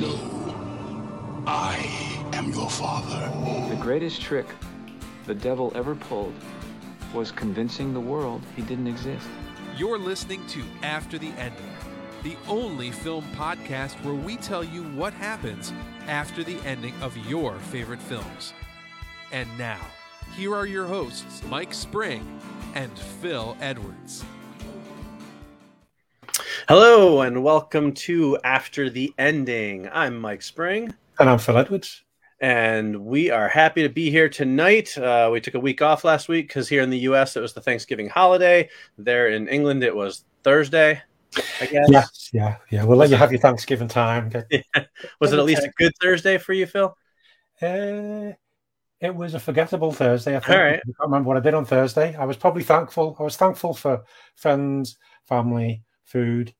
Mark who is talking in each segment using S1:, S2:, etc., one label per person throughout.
S1: No. I am your father.
S2: The greatest trick the devil ever pulled was convincing the world he didn't exist.
S3: You're listening to After the Ending, the only film podcast where we tell you what happens after the ending of your favorite films. And now, here are your hosts, Mike Spring and Phil Edwards.
S4: Hello and welcome to After the Ending. I'm Mike Spring.
S5: And I'm Phil Edwards.
S4: And we are happy to be here tonight. Uh, we took a week off last week because here in the US it was the Thanksgiving holiday. There in England it was Thursday, I guess.
S5: Yes, yeah, yeah. We'll let you have your Thanksgiving time.
S4: Yeah. Was it at least a good Thursday for you, Phil?
S5: Uh, it was a forgettable Thursday. I think.
S4: All right.
S5: I can't remember what I did on Thursday. I was probably thankful. I was thankful for friends, family, food,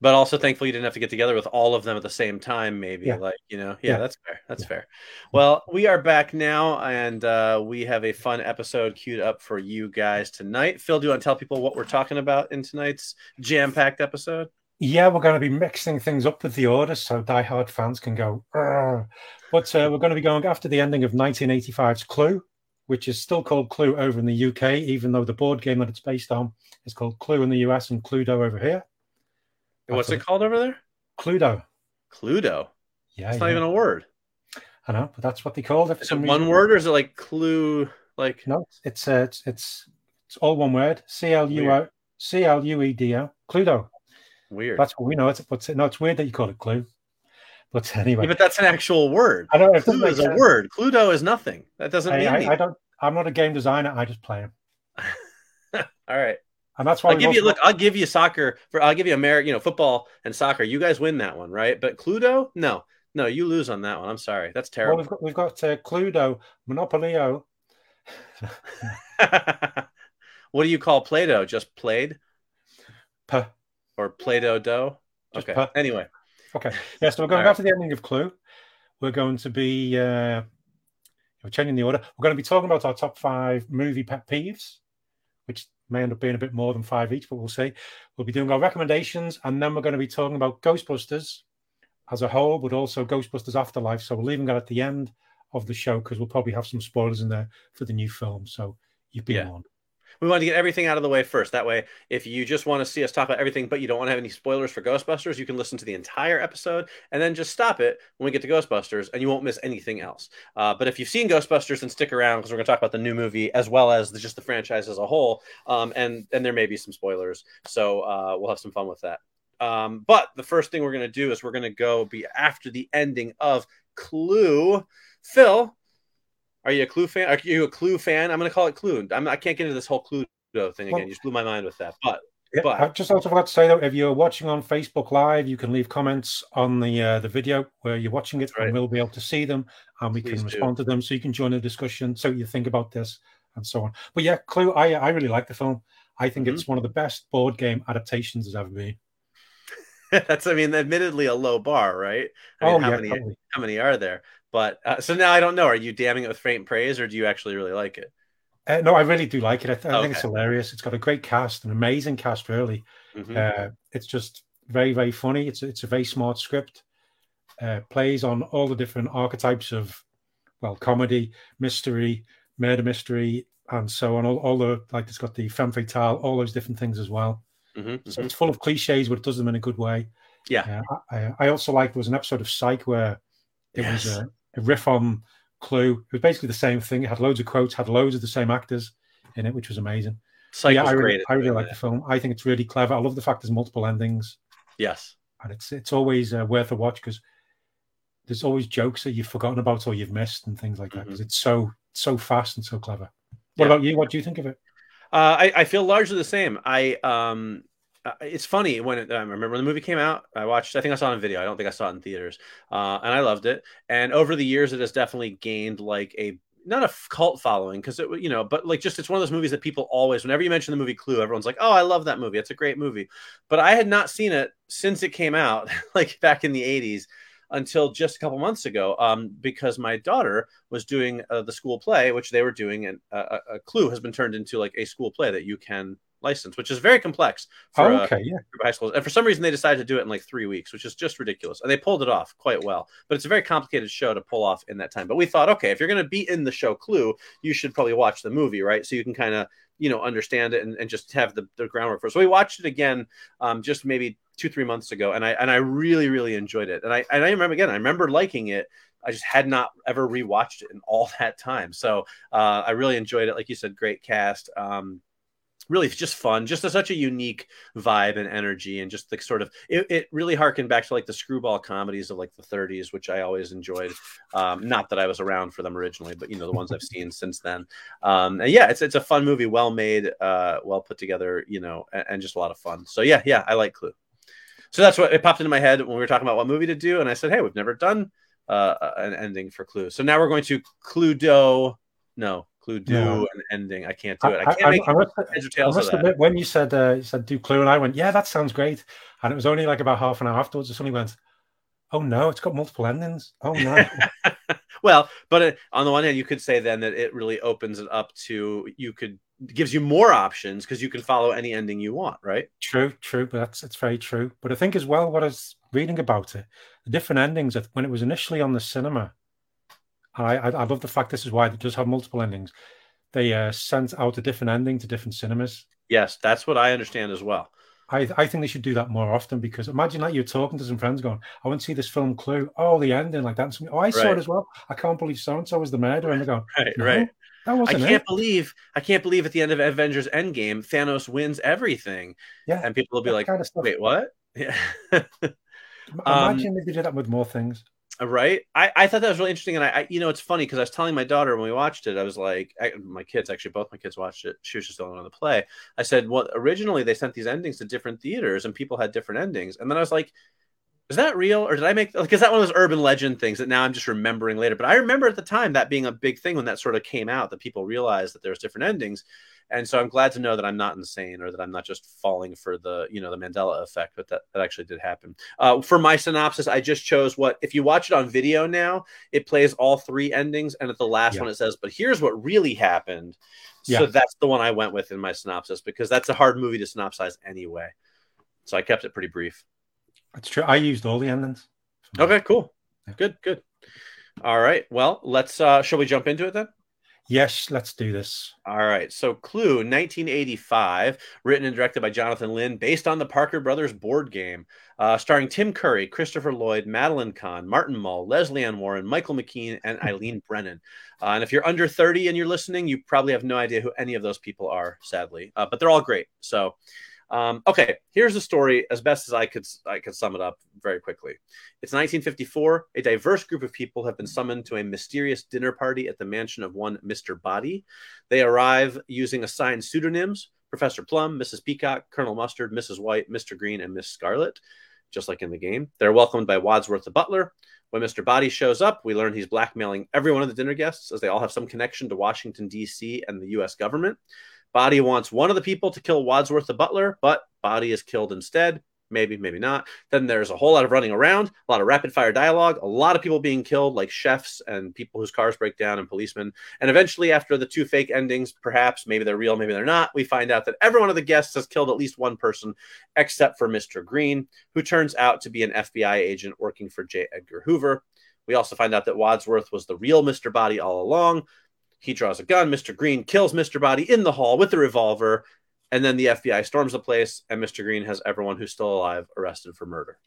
S4: but also thankfully, you didn't have to get together with all of them at the same time maybe
S5: Yeah.
S4: like you know yeah,
S5: Yeah.
S4: that's fair that's fair well we are back now and uh, we have a fun episode queued up for you guys tonight phil do you want to tell people what we're talking about in tonight's jam-packed episode
S5: Yeah, we're going to be mixing things up with the order so diehard fans can go. "Arr." But uh, we're going to be going after the ending of 1985's Clue, which is still called Clue over in the UK, even though the board game that it's based on is called Clue in the US and Cluedo over here.
S4: And what's it called over there
S5: Cluedo.
S4: cluedo
S5: Yeah,
S4: it's not even a word
S5: I know, but that's what they called it.
S4: Is it one
S5: reason.
S4: word or is it like clue like
S5: No, it's uh, it's it's it's all one word. C L U O C L U E D O. Cluedo.
S4: weird
S5: That's what we know. It's but no, it's weird that you call it Clue. But anyway,
S4: Yeah, but that's an actual word
S5: I don't know if
S4: clue is a word cluedo is nothing that doesn't mean
S5: I, I,
S4: anything
S5: I don't. I'm not a game designer. I just play them,
S4: all right
S5: and that's why
S4: I'll give you look. I'll give you soccer for. I'll give you American, you know, football and soccer. You guys win that one, right? But Cluedo, no, no, you lose on that one. I'm sorry, that's
S5: Well,
S4: terrible.
S5: we've got we've got uh, Cluedo, Monopolio.
S4: what do you call Play-Doh? Just played
S5: P.
S4: or Play-Doh dough?
S5: Just
S4: Okay.
S5: P.
S4: Anyway,
S5: Okay, yeah. So we're going
S4: right.
S5: to the ending of Clue. We're going to be uh, we're changing the order. We're going to be talking about our top five movie pet peeves, which may end up being a bit more than five each, but we'll see. We'll be doing our recommendations, and then we're going to be talking about Ghostbusters as a whole, but also Ghostbusters Afterlife. So we're leaving that at the end of the show because we'll probably have some spoilers in there for the new film. So you've been
S4: Yeah.
S5: warned.
S4: We want to get everything out of the way first. That way, if you just want to see us talk about everything, but you don't want to have any spoilers for Ghostbusters, you can listen to the entire episode and then just stop it when we get to Ghostbusters, and you won't miss anything else. Uh, but if you've seen Ghostbusters, then stick around because we're going to talk about the new movie as well as the, just the franchise as a whole. Um, and and there may be some spoilers, so uh, we'll have some fun with that. Um, but the first thing we're going to do is we're going to go be after the ending of Clue. Phil, are you a Clue fan? Are you a Clue fan? I'm going to call it Clue. I'm, I can't get into this whole Clue thing again.
S5: Well-
S4: you just blew my mind with that. But
S5: Yeah,
S4: But-
S5: I just also forgot to say though, if you're watching on Facebook Live, you can leave comments on the uh, the video where you're watching it,
S4: Right.
S5: and we'll be able to see them, and we
S4: Please
S5: can
S4: do.
S5: respond to them, so you can join the discussion, so you think about this and so on. But yeah, Clue, I I really like the film. I think
S4: Mm-hmm.
S5: it's one of the best board game adaptations there's ever been.
S4: that's, I mean, admittedly a low bar, right? I mean,
S5: oh
S4: how
S5: yeah,
S4: many
S5: totally.
S4: how many are there? But uh, so now I don't know. Are you damning it with faint praise, or do you actually really like it?
S5: Uh, no, I really do like it. I, th- I think it's hilarious. It's got a great cast, an amazing cast, really.
S4: Mhm.
S5: Uh, it's just very, very funny. It's it's a very smart script. Uh, plays on all the different archetypes of, well, comedy, mystery, murder mystery, and so on. All, all the like, it's got the femme fatale, all those different things as well.
S4: Mhm,
S5: So
S4: mhm.
S5: it's full of cliches, but it does them in a good way.
S4: Yeah.
S5: Uh, I, I also like there was an episode of Psych where it was a, a riff on Clue. It was basically the same thing. It had loads of quotes, had loads of the same actors in it, which was amazing.
S4: Psych
S5: yeah,
S4: was
S5: I really,
S4: great.
S5: I really like the film. I think it's really clever. I love the fact there's multiple endings,
S4: Yes.
S5: and it's it's always uh, worth a watch because there's always jokes that you've forgotten about or you've missed and things like that because it's so so fast and so clever. What
S4: Yeah.
S5: about you? What do you think of it?
S4: Uh, I, I feel largely the same. I um, uh, it's funny when it, I remember when the movie came out. I watched. I think I saw it on video. I don't think I saw it in theaters. Uh, and I loved it. And over the years, it has definitely gained like a not a cult following because it you know, but like just it's one of those movies that people always, whenever you mention the movie Clue, everyone's like, oh, I love that movie. It's a great movie. But I had not seen it since it came out, like back in the '80s. Until just a couple months ago, um, because my daughter was doing uh, the school play, which they were doing, and uh, a, a Clue has been turned into like a school play that you can license, which is very complex for
S5: Oh,
S4: uh,
S5: yeah.
S4: group of high schools. And for some reason, they decided to do it in like three weeks, which is just ridiculous. And they pulled it off quite well. But it's a very complicated show to pull off in that time. But we thought, okay, if you're going to be in the show Clue, you should probably watch the movie, right? So you can kind of you know understand it and, and just have the, the groundwork for it. So we watched it again, um, just maybe two three months ago, and I and I really really enjoyed it. And I and I remember again, I remember liking it. I just had not ever rewatched it in all that time. So uh, I really enjoyed it. Like you said, great cast. Um, really just fun just a, such a unique vibe and energy and just the sort of it, it really harkened back to like the screwball comedies of like the 30s which i always enjoyed. Um, not that i was around for them originally but you know the ones i've seen since then. Um, and yeah it's, it's a fun movie well made uh, well put together you know and, and just a lot of fun. So yeah yeah i like clue. So that's what it popped into my head when we were talking about what movie to do and i said hey we've never done uh, an ending for clue. So now we're going to cluedo no Clue do
S5: No.
S4: an ending. I can't do it. I
S5: I,
S4: can't
S5: I,
S4: make
S5: I must,
S4: heads or
S5: I
S4: tails of
S5: must admit, when you said uh, you said do Clue, and I went, yeah, that sounds great. And it was only like about half an hour afterwards, I suddenly went, oh no, it's got multiple endings. Oh no.
S4: well, but uh, on the one hand, you could say then that it really opens it up to you could gives you more options because you can follow any ending you want, right?
S5: True, true, but that's it's very true. But I think as well, what I was reading about it, the different endings when it was initially on the cinema, I I, I love the fact this is why it does have multiple endings. They uh, sent out a different ending to different cinemas.
S4: Yes, that's what I understand as well.
S5: I I think they should do that more often because imagine that you're talking to some friends going, I want to see this film Clue. Oh, the ending like that. And oh, I saw it as well. I can't believe so and so was the murderer. And they go,
S4: Right,
S5: no,
S4: right.
S5: That
S4: I
S5: wasn't
S4: can't
S5: it.
S4: believe I can't believe at the end of Avengers Endgame, Thanos wins everything,
S5: Yeah.
S4: and people will be like,
S5: kind of
S4: "Wait, what?" Yeah.
S5: Imagine if they did that with more things.
S4: Uh, right? I, I thought that was really interesting and I, I you know it's funny because i was telling my daughter when we watched it i was like I, my kids actually both my kids watched it. She was just the one on the play. I said well originally they sent these endings to different theaters and people had different endings. And then i was like is that real or did i make like is that one of those urban legend things that now i'm just remembering later but i remember at the time that being a big thing when that sort of came out that people realized that there's different endings. And so i'm glad to know that i'm not insane or that i'm not just falling for the you know the mandela effect but that, that actually did happen. Uh, for my synopsis i just chose what if you watch it on video now it plays all three endings and at the last
S5: Yeah.
S4: one it says but here's what really happened. So that's the one i went with in my synopsis because that's a hard movie to synopsize anyway. So i kept it pretty brief
S5: That's true. I used all the endings.
S4: okay cool
S5: Yeah.
S4: good good all right well let's uh shall we jump into it then
S5: Yes, let's do this.
S4: All right. So Clue, 1985, written and directed by Jonathan Lynn, based on the Parker Brothers board game, uh, starring Tim Curry, Christopher Lloyd, Madeline Kahn, Martin Mull, Lesley Ann Warren, Michael McKean, and Eileen Brennan. Uh, and if you're under 30 and you're listening, you probably have no idea who any of those people are, sadly. Uh, but they're all great. So, um, okay, here's the story as best as I could I could sum it up very quickly. It's 1954. A diverse group of people have been summoned to a mysterious dinner party at the mansion of one Mr. Body. They arrive using assigned pseudonyms Professor Plum, Mrs. Peacock, Colonel Mustard, Mrs. White, Mr. Green, and Miss Scarlet, just like in the game. They're welcomed by Wadsworth the butler. When Mr. Body shows up, we learn he's blackmailing every one of the dinner guests as they all have some connection to Washington, D.C. and the U.S. government. Body wants one of the people to kill Wadsworth the butler, but Body is killed instead. Maybe, maybe not. Then there's a whole lot of running around, a lot of rapid fire dialogue, a lot of people being killed, like chefs and people whose cars break down and policemen. And eventually, after the two fake endings, perhaps maybe they're real, maybe they're not, we find out that every one of the guests has killed at least one person, except for Mr. Green, who turns out to be an FBI agent working for J. Edgar Hoover. We also find out that Wadsworth was the real Mr. Body all along. He draws a gun. Mr. Green kills Mr. Body in the hall with a revolver. And then the FBI storms the place, and Mr. Green has everyone who's still alive arrested for murder.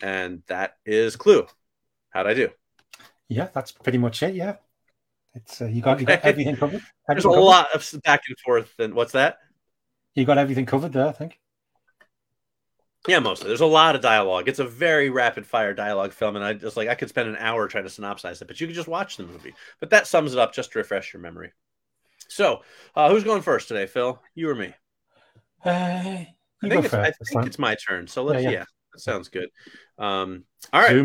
S4: And that is Clue. How'd I do?
S5: Yeah, that's pretty much it. Yeah, it's uh, you got you got
S4: Okay.
S5: everything covered.
S4: There's a
S5: covered?
S4: lot of back and forth. And what's that?
S5: You got everything covered there, I think.
S4: Yeah, mostly. There's a lot of dialogue. It's a very rapid fire dialogue film, and I just like I could spend an hour trying to synopsize it, but you could just watch the movie. But that sums it up just to refresh your memory. So, uh, who's going first today, Phil? You or me?
S5: Uh,
S4: I think, it's, I think it's my turn. So let's
S5: Yeah,
S4: yeah,
S5: yeah.
S4: that sounds good. Um, all right.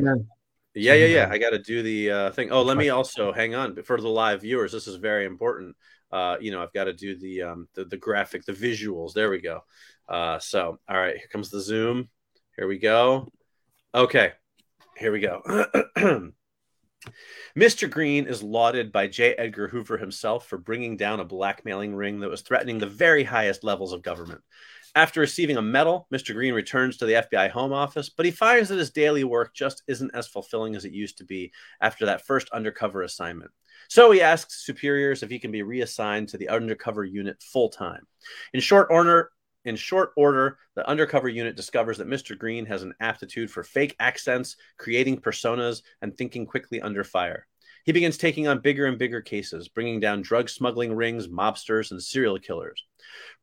S4: Yeah, yeah, yeah. I got to do the uh, thing. Oh, let me also hang on for the live viewers. This is very important. Uh, you know, I've got to do the um, the, the graphic, the visuals. There we go. Uh, so, all right, here comes the zoom. Here we go. Okay, here we go. Mr. Green is lauded by J. Edgar Hoover himself for bringing down a blackmailing ring that was threatening the very highest levels of government. After receiving a medal, Mr. Green returns to the FBI home office, but he finds that his daily work just isn't as fulfilling as it used to be after that first undercover assignment. So he asks superiors if he can be reassigned to the undercover unit full time. In short order, in short order, the undercover unit discovers that Mr. Green has an aptitude for fake accents, creating personas, and thinking quickly under fire. He begins taking on bigger and bigger cases, bringing down drug smuggling rings, mobsters, and serial killers.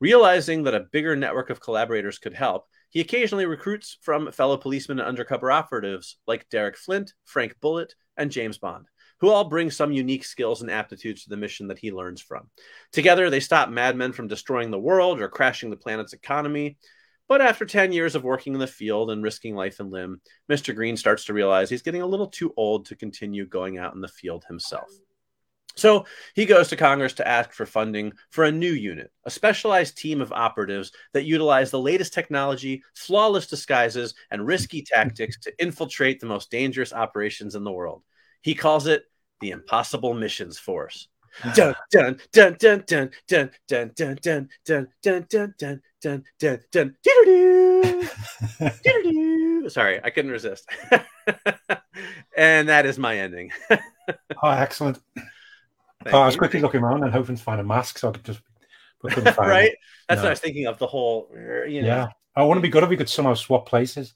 S4: Realizing that a bigger network of collaborators could help, he occasionally recruits from fellow policemen and undercover operatives like Derek Flint, Frank Bullitt, and James Bond who all bring some unique skills and aptitudes to the mission that he learns from. Together, they stop madmen from destroying the world or crashing the planet's economy. But after 10 years of working in the field and risking life and limb, Mr. Green starts to realize he's getting a little too old to continue going out in the field himself. So he goes to Congress to ask for funding for a new unit, a specialized team of operatives that utilize the latest technology, flawless disguises, and risky tactics to infiltrate the most dangerous operations in the world. He calls it the Impossible Missions Force. Dun dun dun dun dun dun dun dun dun dun dun dun dun dun dun dun dun Sorry, I couldn't resist. and that is my ending.
S5: oh, excellent. Oh, I was quickly looking around and hoping to find a mask so I could just
S4: right. That's no. what I was thinking of. The whole, you know.
S5: Yeah, I want to be good if we could somehow swap places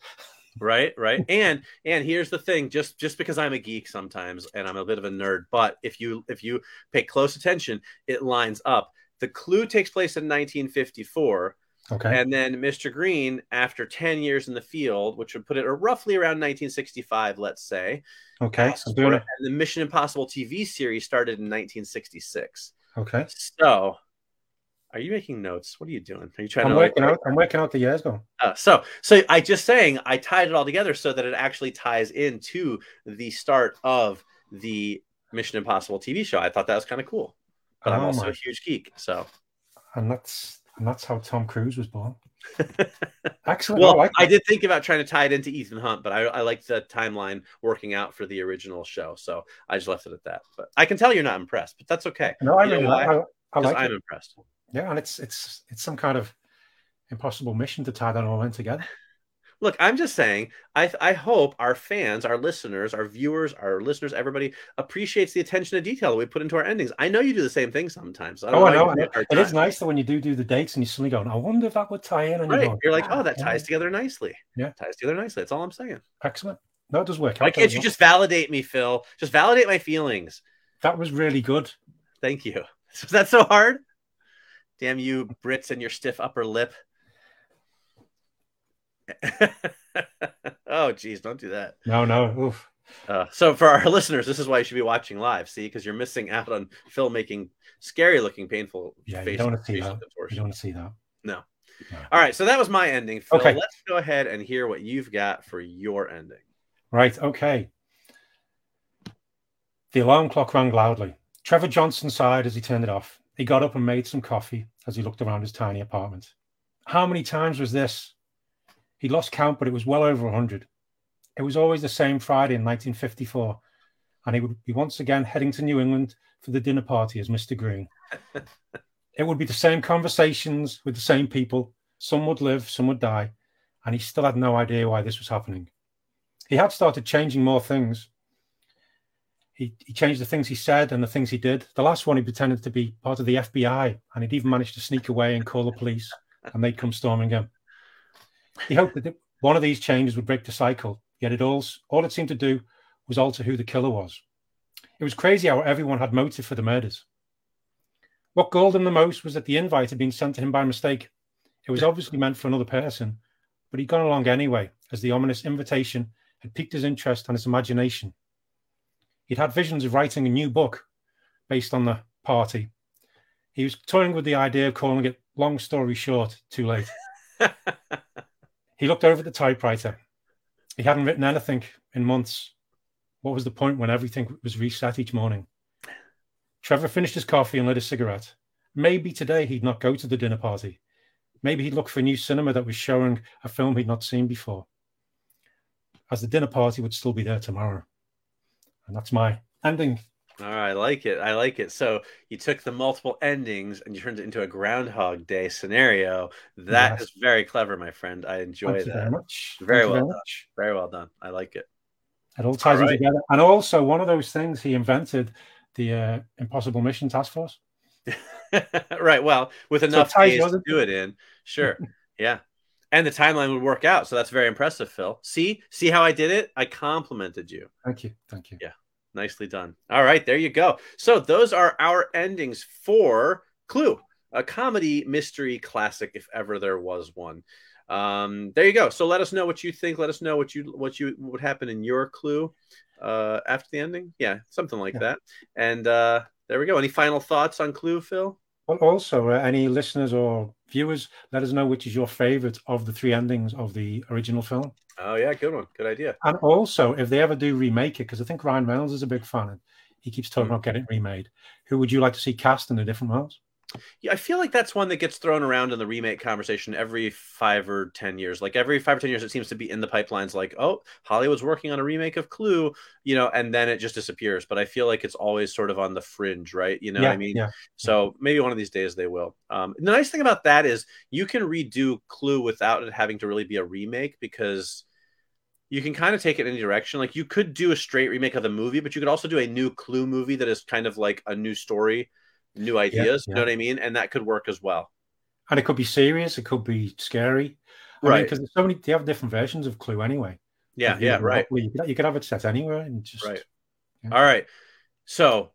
S4: right right. And and here's the thing just just because i'm a geek sometimes and i'm a bit of a nerd but if you if you pay close attention it lines up. The clue takes place in 1954 okay. and then mr green after 10 years in the field which would put it roughly around 1965 let's say
S5: okay uh,
S4: so doing it. and the mission impossible tv series started in 1966
S5: okay.
S4: So are you making notes? What are you doing? Are you trying
S5: I'm
S4: to?
S5: Working like, out, I'm working out the years going.
S4: Uh, so, so I just saying I tied it all together so that it actually ties into the start of the Mission Impossible TV show. I thought that was kind of cool. But oh I'm also my. a huge geek, so.
S5: And that's and that's how Tom Cruise was born. Excellent.
S4: well, I, like I, did think about trying to tie it into Ethan Hunt, but I, I like the timeline working out for the original show, so I just left it at that. But I can tell you're not impressed, but that's okay.
S5: No, I really like. I,
S4: I like I'm it. impressed.
S5: Yeah, and it's it's it's some kind of impossible mission to tie that all in together.
S4: Look, I'm just saying, I I hope our fans, our listeners, our viewers, our listeners, everybody appreciates the attention to detail that we put into our endings. I know you do the same thing sometimes.
S5: I oh, I know. It is nice that when you do do the dates and you suddenly go, I wonder if that would tie in. And
S4: right.
S5: you
S4: are like, oh, ah, that ties yeah. together nicely.
S5: Yeah.
S4: ties together nicely. That's all I'm saying.
S5: Excellent. No, it does work.
S4: Why can't you just validate me, Phil? Just validate my feelings.
S5: That was really good.
S4: Thank you. Was that so hard? Damn you, Brits, and your stiff upper lip. oh, geez, don't do that.
S5: No, no. Oof.
S4: Uh, so, for our listeners, this is why you should be watching live. See, because you're missing out on Phil making scary looking, painful.
S5: Yeah, you don't want to see that. You don't want to see that.
S4: No. no. All right, so that was my ending. Phil, okay. let's go ahead and hear what you've got for your ending.
S5: Right. Okay. The alarm clock rang loudly. Trevor Johnson sighed as he turned it off. He got up and made some coffee as he looked around his tiny apartment. How many times was this? He lost count, but it was well over a 100. It was always the same Friday in 1954, and he would be once again heading to New England for the dinner party as Mr. Green. it would be the same conversations with the same people. Some would live, some would die, and he still had no idea why this was happening. He had started changing more things, he, he changed the things he said and the things he did. The last one, he pretended to be part of the FBI, and he'd even managed to sneak away and call the police, and they'd come storming him. He hoped that one of these changes would break the cycle, yet it all, all it seemed to do was alter who the killer was. It was crazy how everyone had motive for the murders. What galled him the most was that the invite had been sent to him by mistake. It was obviously meant for another person, but he'd gone along anyway, as the ominous invitation had piqued his interest and his imagination. He'd had visions of writing a new book based on the party. He was toying with the idea of calling it Long Story Short, Too Late. he looked over at the typewriter. He hadn't written anything in months. What was the point when everything was reset each morning? Trevor finished his coffee and lit a cigarette. Maybe today he'd not go to the dinner party. Maybe he'd look for a new cinema that was showing a film he'd not seen before. As the dinner party would still be there tomorrow and that's my ending.
S4: All right, I like it. I like it. So you took the multiple endings and you turned it into a Groundhog Day scenario. That
S5: Yes.
S4: is very clever, my friend. I enjoy
S5: Thank you very
S4: that.
S5: much.
S4: Very
S5: Thank
S4: well
S5: very
S4: done.
S5: much.
S4: Very well done. I like it.
S5: It all ties
S4: All
S5: in together. And also, one of those things he invented, the uh, Impossible Mission Task Force.
S4: right. Well, with enough
S5: ties
S4: days to do it in, sure. yeah. And the timeline would work out. So that's very impressive, Phil. See, see how I did it? I complimented you.
S5: Thank you. Thank you.
S4: Yeah. Nicely done. All right, there you go. So those are our endings for Clue, a comedy mystery classic, if ever there was one. Um, there you go. So let us know what you think. Let us know what you what you would happen in your Clue uh, after the ending. Yeah, something like
S5: Yeah.
S4: that. And uh, there we go. Any final thoughts on Clue, Phil?
S5: Well, also, uh, any listeners or viewers, let us know which is your favorite of the three endings of the original film.
S4: Oh yeah, good one. Good idea.
S5: And also, if they ever do remake it, because I think Ryan Reynolds is a big fan, and he keeps talking
S4: Hmm.
S5: about getting it remade. Who would you like to see cast in the different roles?
S4: Yeah, I feel like that's one that gets thrown around in the remake conversation every five or ten years. Like every five or ten years, it seems to be in the pipelines. Like, oh, Hollywood's working on a remake of Clue, you know, and then it just disappears. But I feel like it's always sort of on the fringe, right? You know
S5: yeah,
S4: what I mean?
S5: Yeah.
S4: So maybe one of these days they will. Um, the nice thing about that is you can redo Clue without it having to really be a remake because you can kind of take it in any direction. Like you could do a straight remake of the movie, but you could also do a new Clue movie that is kind of like a new story, new ideas. You know what I mean? And that could work as well.
S5: And it could be serious, it could be scary. I
S4: Right.
S5: Because there's so many, they have different versions of Clue anyway.
S4: Yeah, yeah, right,
S5: You could, you could have it set anywhere and just.
S4: right.
S5: Yeah.
S4: All right. So,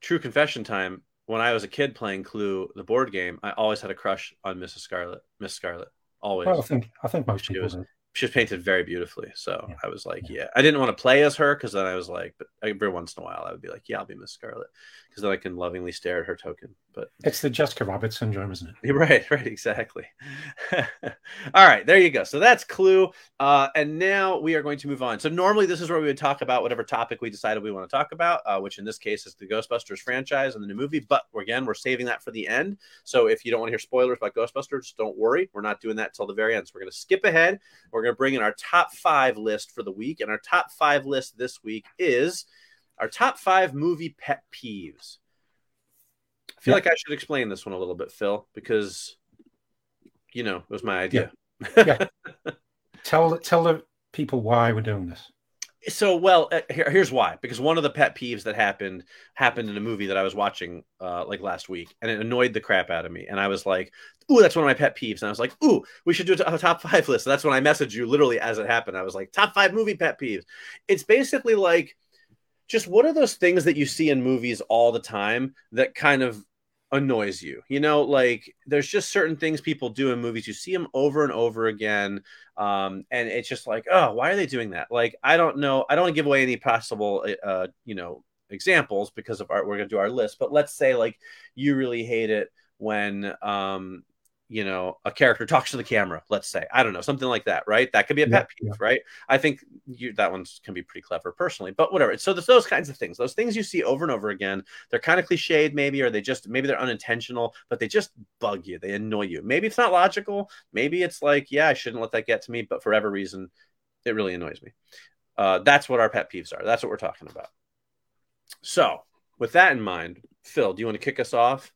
S4: true confession time. When I was a kid playing Clue, the board game, I always had a crush on Mrs. Scarlet. Miss Scarlet, always.
S5: Well, I think I think most people
S4: was-
S5: do.
S4: She was painted very beautifully. So
S5: Yeah.
S4: I was like,
S5: Yeah.
S4: yeah. I didn't want to play as her because then I was like, but every once in a while I would be like, yeah, I'll be Miss Scarlet because then I can lovingly stare at her token. But
S5: It's the Jessica Rabbit syndrome, isn't it?
S4: Right, right, exactly. All right, there you go. So that's Clue. Uh, and now we are going to move on. So normally this is where we would talk about whatever topic we decided we want to talk about, uh, which in this case is the Ghostbusters franchise and the new movie. But again, we're saving that for the end. So if you don't want to hear spoilers about Ghostbusters, don't worry. We're not doing that till the very end. So we're going to skip ahead. We're going to bring in our top five list for the week. And our top five list this week is our top five movie pet peeves. I feel
S5: Yeah.
S4: like I should explain this one a little bit, Phil, because you know it was my idea.
S5: Yeah. Tell tell the people why we're doing this.
S4: So, well, uh, here, here's why. Because one of the pet peeves that happened happened in a movie that I was watching uh, like last week, and it annoyed the crap out of me. And I was like, "Ooh, that's one of my pet peeves." And I was like, "Ooh, we should do a top five list." So that's when I messaged you literally as it happened. I was like, "Top five movie pet peeves." It's basically like just what are those things that you see in movies all the time that kind of annoys you? You know like there's just certain things people do in movies. You see them over and over again um and it's just like oh why are they doing that? Like i don't know. I don't want to give away any possible uh you know examples because of our we're going to do our list but let's say like you really hate it when um you know a character talks to the camera let's say. I don't know something like that right? That could be a
S5: Yeah,
S4: pet peeve right? I think you that one can be pretty clever personally but whatever. So there's those kinds of things those things you see over and over again they're kind of cliched maybe or they just maybe they're unintentional but they just bug you they annoy you. Maybe it's not logical maybe it's like yeah i shouldn't let that get to me but for whatever reason it really annoys me. Uh, that's what our pet peeves are that's what we're talking about. So with that in mind phil do you want to kick us off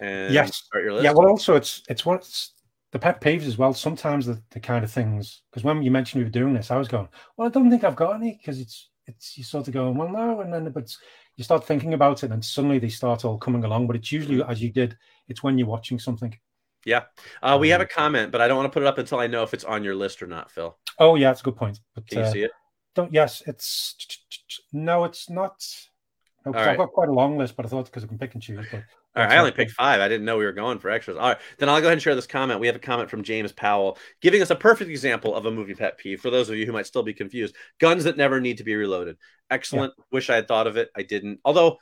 S5: Yes.
S4: start your list
S5: Yeah, well, also it's it's what's the pet peeves as well. Sometimes the, the kind of things because when you mentioned we were doing this, I was going, well, I don't think I've got any because it's it's you sort of going, well, no, and then but you start thinking about it, and suddenly they start all coming along. But it's usually as you did, it's when you're watching something.
S4: Yeah. Uh, we have a comment, but I don't want to put it up until I know if it's on your list or not, Phil.
S5: Oh yeah, it's a good point. But
S4: Can you
S5: uh,
S4: see it?
S5: don't yes, it's no, it's not. No, 'cause
S4: All right.
S5: I've got quite a long list, but I thought because I can pick and choose. But
S4: All right, I only picked five. I didn't know we were going for extras. All right, then I'll go ahead and share this comment. We have a comment from James Powell giving us a perfect example of a movie pet peeve for those of you who might still be confused. Guns that never need to be reloaded. Excellent. Wish I had thought of it. I didn't. Although,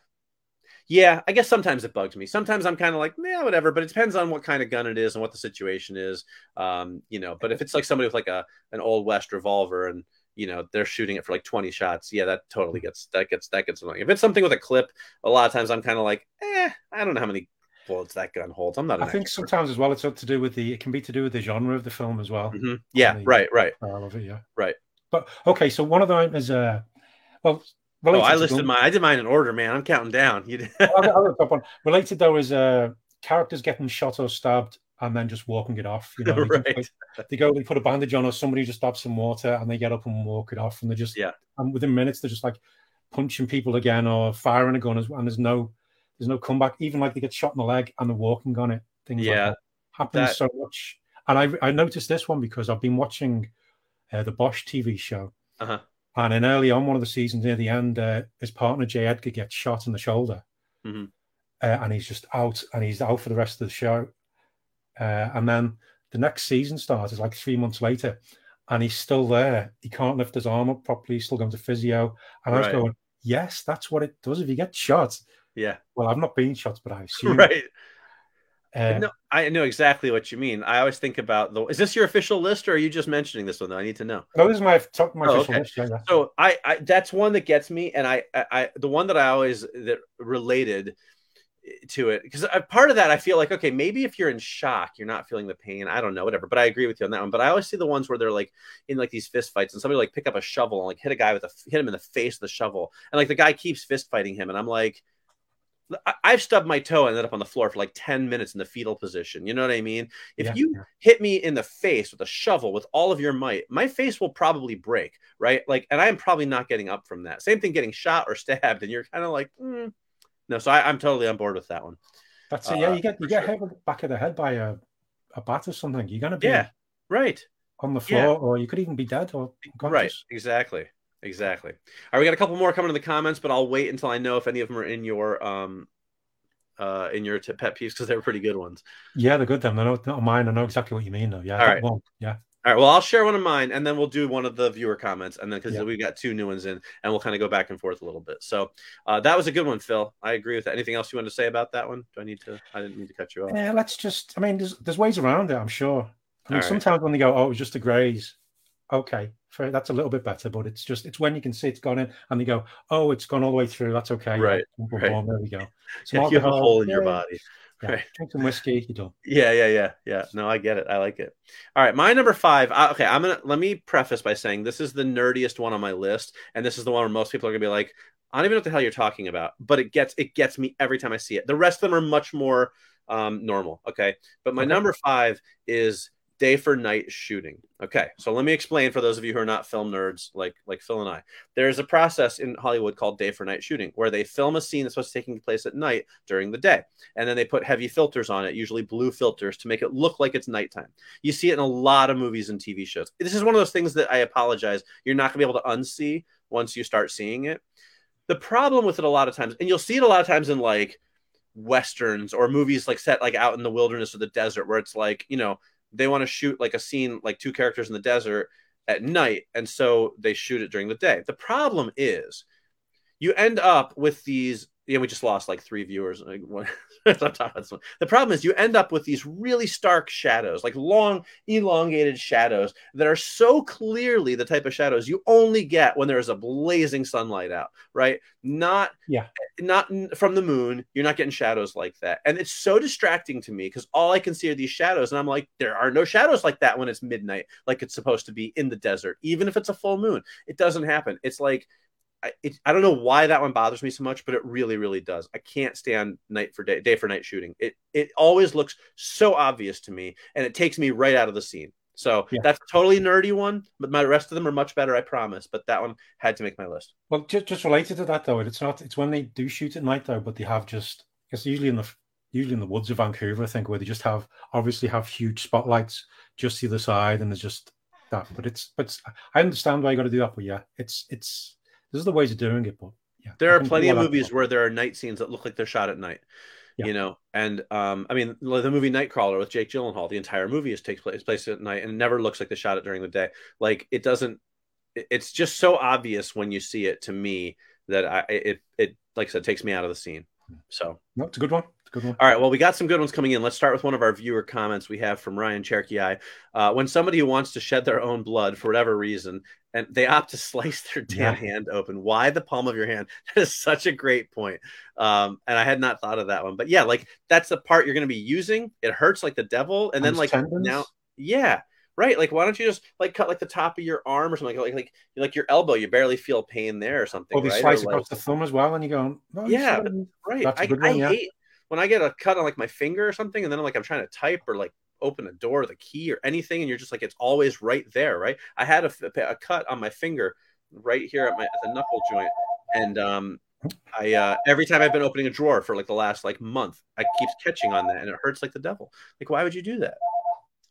S4: yeah, I guess sometimes it bugs me. Sometimes I'm kind of like, yeah, whatever. But it depends on what kind of gun it is and what the situation is. Um, you know, but if it's like somebody with like a an old west revolver and you know they're shooting it for like 20 shots yeah that totally gets that gets that gets annoying if it's something with a clip a lot of times i'm kind of like eh i don't know how many bullets that gun holds i'm not
S5: I think
S4: expert.
S5: sometimes as well, it's to do with the. It can be to do with the genre of the film as well.
S4: Mhm. yeah
S5: the-
S4: right right
S5: style of it, yeah.
S4: Right.
S5: But okay, so one of them is uh well,
S4: Oh, I listed
S5: Gun-
S4: mine. I did mine in order, man. I'm counting down. You did.
S5: I'll, I'll go top one. Related though is uh, characters getting shot or stabbed and then just walking it off. You know, they,
S4: right.
S5: they go, they put a bandage on, or somebody just dabs some water, and they get up and walk it off, and they're just
S4: Yeah.
S5: And within minutes, they're just like punching people again or firing a gun, as- and there's no, there's no comeback. Even like they get shot in the leg and they're walking on it. Things
S4: Yeah,
S5: like that happens
S4: that-
S5: so much. And I I noticed this one because I've been watching uh, the Bosch TV show.
S4: Uh-huh.
S5: And in early on one of the seasons near the end, uh, his partner J. Edgar gets shot in the shoulder,
S4: Mhm.
S5: uh, and he's just out, and he's out for the rest of the show. Uh, and then the next season starts is like three months later, and he's still there. He can't lift his arm up properly. He's still going to physio. And I was going, yes, that's what it does. If you get shot,
S4: Yeah.
S5: well, I've not been shot, but I assume.
S4: Right.
S5: Uh,
S4: no, I know exactly what you mean. I always think about the. Is this your official list, or are you just mentioning this one? Though I need to know.
S5: no, this is my top my
S4: Oh,
S5: official
S4: okay.
S5: list. Yeah, yeah.
S4: So I, I that's one that gets me, and I, I, I the one that I always that related to it because part of that I feel like okay maybe if you're in shock you're not feeling the pain I don't know whatever but I agree with you on that one but I always see the ones where they're like in like these fist fights and somebody like pick up a shovel and like hit a guy with a hit him in the face with the shovel and like the guy keeps fist fighting him and I'm like I've stubbed my toe and ended up on the floor for like 10 minutes in the fetal position you know what I mean if
S5: Yeah,
S4: you
S5: yeah.
S4: hit me in the face with a shovel with all of your might, my face will probably break, right? Like, and I am probably not getting up from that. Same thing getting shot or stabbed, and you're kind of like, mm. No. So I, I'm totally on board with that one.
S5: That's it. Yeah,
S4: Uh,
S5: you get you get
S4: sure.
S5: hit with the back of the head by a, a bat or something. You're gonna be
S4: Yeah, right,
S5: on the
S4: Yeah.
S5: floor, or you could even be dead or
S4: right, exactly, exactly. All right, we got a couple more coming in the comments, but I'll wait until I know if any of them are in your um, uh, in your t- pet peeves because they're pretty good ones.
S5: Yeah, they're good. Them. they're not, not mine. I know exactly what you mean, though. Yeah,
S4: All right.
S5: one. Yeah,
S4: All right. Well, I'll share one of mine, and then we'll do one of the viewer comments, and then because
S5: Yeah.
S4: we got two new ones in, and we'll kind of go back and forth a little bit. So uh, that was a good one, Phil. I agree with that. Anything else you want to say about that one? Do I need to? I didn't need to cut you off.
S5: yeah. Let's just. I mean, there's there's ways around it. I'm sure. I mean,
S4: All right.
S5: sometimes when they go, "Oh, it was just a graze," okay, fair, that's a little bit better. But it's just it's when you can see it's gone in, and they go, "Oh, it's gone all the way through." That's okay.
S4: Right, right.
S5: there we go. Some
S4: Yeah, you have a hole in your body.
S5: Yeah,
S4: Right.
S5: drink some whiskey. You.
S4: Yeah, yeah, yeah, yeah. No, I get it. I like it. All right, my number five. I, okay, I'm gonna let me preface by saying this is the nerdiest one on my list, and this is the one where most people are gonna be like, I don't even know what the hell you're talking about, but it gets it gets me every time I see it. The rest of them are much more um, normal. Okay, but my
S5: Okay.
S4: number five is day for night shooting. Okay, so let me explain for those of you who are not film nerds like like Phil and I. There's a process in Hollywood called day for night shooting, where they film a scene that's supposed to be taking place at night during the day and then they put heavy filters on it, usually blue filters, to make it look like it's nighttime. You see it in a lot of movies and TV shows. This is one of those things that I apologize, you're not going to be able to unsee once you start seeing it. The problem with it a lot of times, and you'll see it a lot of times in like westerns or movies like set like out in the wilderness or the desert, where it's like you know they want to shoot like a scene like two characters in the desert at night, and so they shoot it during the day. The problem is you end up with these yeah we just lost like three viewers like, what- I'm talking about this one. the problem is you end up with these really stark shadows like long elongated shadows that are so clearly the type of shadows you only get when there's a blazing sunlight out right not
S5: Yeah.
S4: not from the moon you're not getting shadows like that and it's so distracting to me because all i can see are these shadows and i'm like there are no shadows like that when it's midnight like it's supposed to be in the desert even if it's a full moon it doesn't happen it's like I, it, I don't know why that one bothers me so much, but it really, really does. I can't stand night for day, day for night shooting. It it always looks so obvious to me, and it takes me right out of the scene. So
S5: Yeah.
S4: that's a totally nerdy one, but my rest of them are much better, I promise. But that one had to make my list.
S5: Well, just, just related to that though, it's not. It's when they do shoot at night though, but they have just. It's usually in the usually in the woods of Vancouver, I think, where they just have obviously have huge spotlights just to the side, and there's just that. But it's but I understand why you got to do that, but yeah, it's it's there's other ways of doing it, but yeah,
S4: There are plenty of movies where there are night scenes that look like they're shot at night.
S5: Yeah.
S4: You know, and um, I mean, like the movie Nightcrawler with Jake Gyllenhaal, the entire movie is takes place, place at night and it never looks like they shot it during the day. Like it doesn't. It's just so obvious when you see it to me that I it it like I said takes me out of the scene. So
S5: No, it's a good one. It's a good one.
S4: all right, well, we got some good ones coming in. Let's start with one of our viewer comments we have from Ryan Cherokee Eye. Uh, when somebody who wants to shed their own blood for whatever reason, and they opt to slice their damn
S5: Yeah.
S4: hand open, why the palm of your hand? That is such a great point. Um, and I had not thought of that one, but yeah, like that's the part you're going to be using. It hurts like the devil, and then
S5: Those
S4: like
S5: tendons?
S4: now, yeah. Right, like why don't you just like cut like the top of your arm or something like like like your elbow? You barely feel pain there or something.
S5: Or they
S4: right?
S5: slice
S4: Or,
S5: across
S4: like-
S5: the thumb as well, and you go, no,
S4: Yeah, right. I, I
S5: one, yeah.
S4: hate when I get a cut on like my finger or something, and then I'm like I'm trying to type or like open a door, or the key or anything, and you're just like it's always right there, right? I had a, a cut on my finger right here at my at the knuckle joint, and um, I uh, every time I've been opening a drawer for like the last like month, I keeps catching on that, and it hurts like the devil. Like, why would you do that?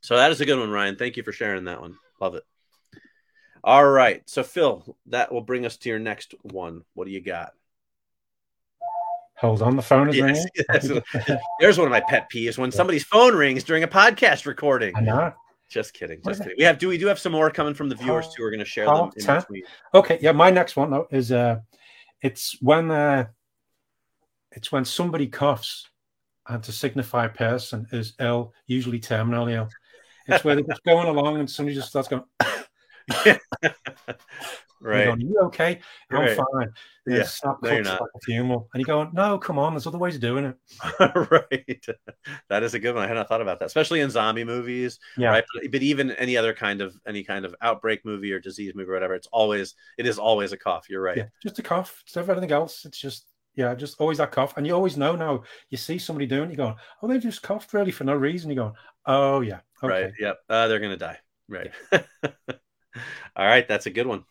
S4: So that is a good one, Ryan. Thank you for sharing that one. Love it. All right, so Phil, that will bring us to your next one. What do you got?
S5: Hold on, the phone is
S4: Yes,
S5: ringing.
S4: yes. There's one of my pet peeves when somebody's phone rings during a podcast recording.
S5: I know.
S4: Just kidding. Just kidding. We have do we do have some more coming from the viewers too? We're going to share them
S5: Oh,
S4: in
S5: ten.
S4: between.
S5: Okay, yeah, my next one though is uh it's when uh it's when somebody coughs and to signify a person is ill, usually terminally ill. It's where they're just going along and somebody just starts going,
S4: Right.
S5: Going, Are you okay? I'm
S4: Right.
S5: fine.
S4: Yeah.
S5: Yeah. Snap
S4: No,
S5: cuts like a funeral. And you're going, No, come on, there's other ways of doing it.
S4: right. That is a good one. I had not thought about that, especially in zombie movies,
S5: Yeah.
S4: right? But, but even any other kind of any kind of outbreak movie or disease movie or whatever, it's always it is always a cough. You're right.
S5: Yeah. Just a cough. It's never anything else. It's just yeah, just always that cough. And you always know now you see somebody doing it, you're going, Oh, they just coughed really for no reason. You're going, Oh yeah. Okay.
S4: Right. Yep. Uh, they're gonna die. Right. All right. That's a good one.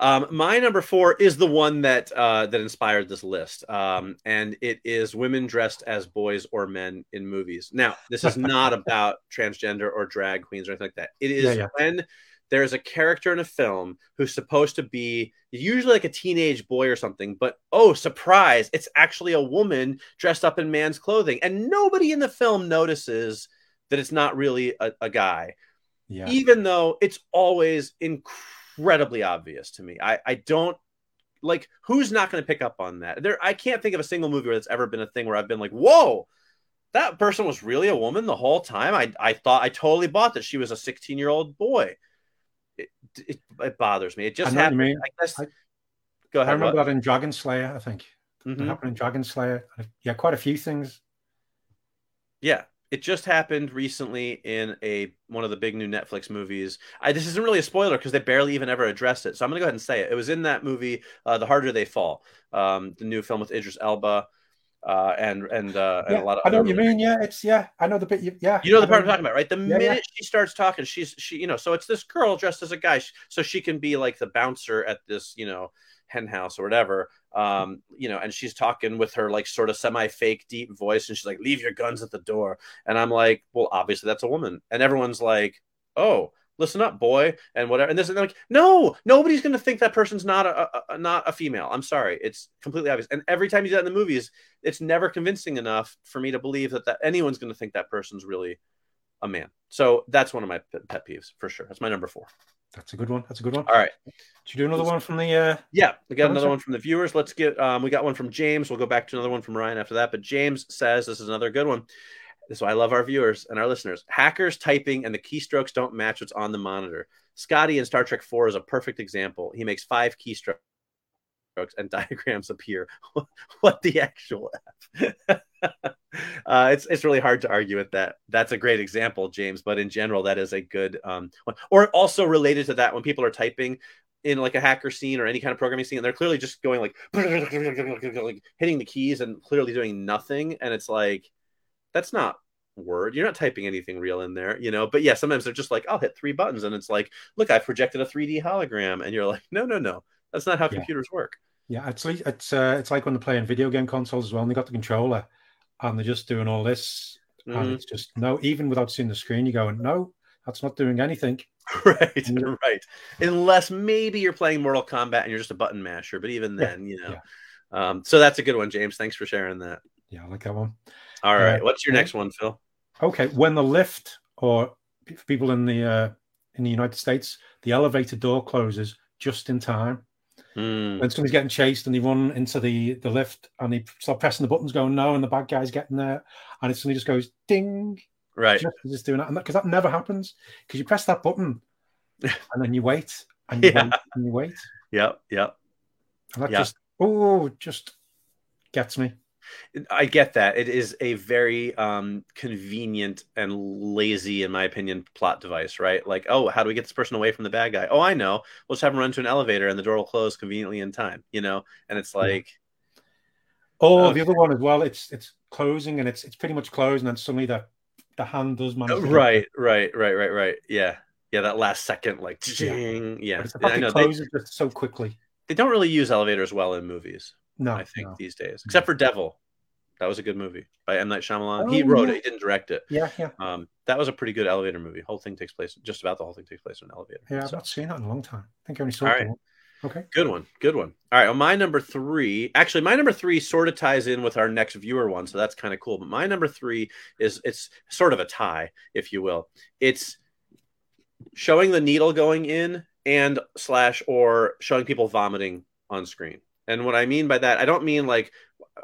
S4: Um, my number four is the one that uh, that inspired this list, um, and it is women dressed as boys or men in movies. Now, this is not about transgender or drag queens or anything like that. It is
S5: Yeah, yeah.
S4: when there is a character in a film who's supposed to be usually like a teenage boy or something, but oh, surprise, it's actually a woman dressed up in man's clothing, and nobody in the film notices that it's not really a, a guy
S5: Yeah.
S4: even though it's always incredibly obvious to me. I, I don't like who's not going to pick up on that. There, I can't think of a single movie where that's ever been a thing where I've been like, whoa, that person was really a woman the whole time. I, I thought I totally bought that she was a 16 year old boy. It, it, it bothers me. It just
S5: I know what you
S4: happened.
S5: mean.
S4: I guess.
S5: I-
S4: Go ahead.
S5: I remember
S4: what?
S5: that in Dragonslayer, I think. It
S4: Mhm.
S5: happened in Dragonslayer. Yeah, quite a few things.
S4: Yeah, it just happened recently in a one of the big new Netflix movies. I, this isn't really a spoiler because they barely even ever addressed it. So I'm gonna go ahead and say it. It was in that movie, uh, The Harder They Fall, um, the new film with Idris Elba, uh, and and, uh, and a lot of.
S5: I know what you mean. Yeah, it's yeah. I know the bit. You, yeah,
S4: You know the part I'm talking about, right? The
S5: Yeah, yeah.
S4: minute she starts talking, she's she, you know, so it's this girl dressed as a guy, so she can be like the bouncer at this, you know, hen house or whatever. Um, you know, and she's talking with her like sort of semi-fake deep voice, and she's like, "Leave your guns at the door." And I'm like, "Well, obviously that's a woman," and everyone's like, "Oh." Listen up, boy, and whatever. And this they're like, no, nobody's going to think that person's not a, a, a not a female. I'm sorry, it's completely obvious. And every time you do that in the movies, it's never convincing enough for me to believe that, that anyone's going to think that person's really a man. So that's one of my pet peeves for sure. That's my number four.
S5: That's a good one. That's a good one.
S4: All right.
S5: Should you do another one from the? uh
S4: Yeah, we got another one from the viewers. Let's get um we got one from James. We'll go back to another one from Ryan after that. But James says this is another good one. This is why I love our viewers and our listeners. Hackers typing and the keystrokes don't match what's on the monitor. Scotty in Star Trek 4 is a perfect example. He makes five keystrokes and diagrams appear. what the actual F? uh, it's it's really hard to argue with that. That's a great example, James. But in general, that is a good um, one. Or also related to that, when people are typing in like a hacker scene or any kind of programming scene, and they're clearly just going like, like hitting the keys and clearly doing nothing, and it's like that's not word. You're not typing anything real in there, you know. But yeah, sometimes they're just like, I'll hit three buttons, and it's like, look, I've projected a 3D hologram, and you're like, no, no, no, that's not how
S5: Yeah.
S4: computers work.
S5: Yeah, it's like it's uh, it's like when they're playing video game consoles as well, and they got the controller, and they're just doing all this, and
S4: Mhm.
S5: it's just no. Even without seeing the screen, you're going, no, that's not doing anything.
S4: right right unless maybe you're playing mortal kombat and you're just a button masher but even
S5: Yeah,
S4: then you know um so that's a good one james thanks for sharing that
S5: Yeah, I like that one.
S4: all
S5: Yeah.
S4: right what's your next one phil
S5: Okay, when the lift or people in the uh, in the United States, the elevator door closes just in time.
S4: Hmm.
S5: When somebody's getting chased and they run into the the lift and they start pressing the buttons, going no, and the bad guy's getting there, and it suddenly just goes ding,
S4: right
S5: just it's doing that, and because that, never happens because you press that button and then you wait and you
S4: Yeah.
S5: wait and you wait,
S4: yep yep
S5: and that
S4: Yeah.
S5: just oh just gets me.
S4: I get that. It is a very um, convenient and lazy, in my opinion, plot device, right? Like, oh, how do we get this person away from the bad guy? Oh, I know. We'll just have him run to an elevator and the door will close conveniently in time, you know? And it's like.
S5: Oh,
S4: Okay.
S5: the other one as well, it's it's closing and it's it's pretty much closed, and then suddenly the the hand does manage. to-
S4: Right, right, right, right, right. Yeah. Yeah, that last second, like,
S5: Yeah.
S4: Yeah.
S5: But It's the
S4: I know
S5: it
S4: they,
S5: closes just so quickly.
S4: they don't really use elevators well in movies,
S5: No,
S4: I think,
S5: no.
S4: these days, except for Devil. That was a good movie by M. Night Shyamalan. he
S5: Oh,
S4: wrote
S5: yeah.
S4: it, he didn't direct it.
S5: Yeah, yeah,
S4: Um, that was a pretty good elevator movie. Whole thing takes place, just about the whole thing takes place in an elevator.
S5: yeah. I've
S4: So-
S5: not seen that in a long time. I think I only saw it
S4: right.
S5: Okay.
S4: Good one. Good one. All right. Well, my number three, actually, my number three sort of ties in with our next viewer one, so that's kind of cool. But my number three is it's sort of a tie, if you will. It's showing the needle going in and slash or showing people vomiting on screen. And what I mean by that, I don't mean like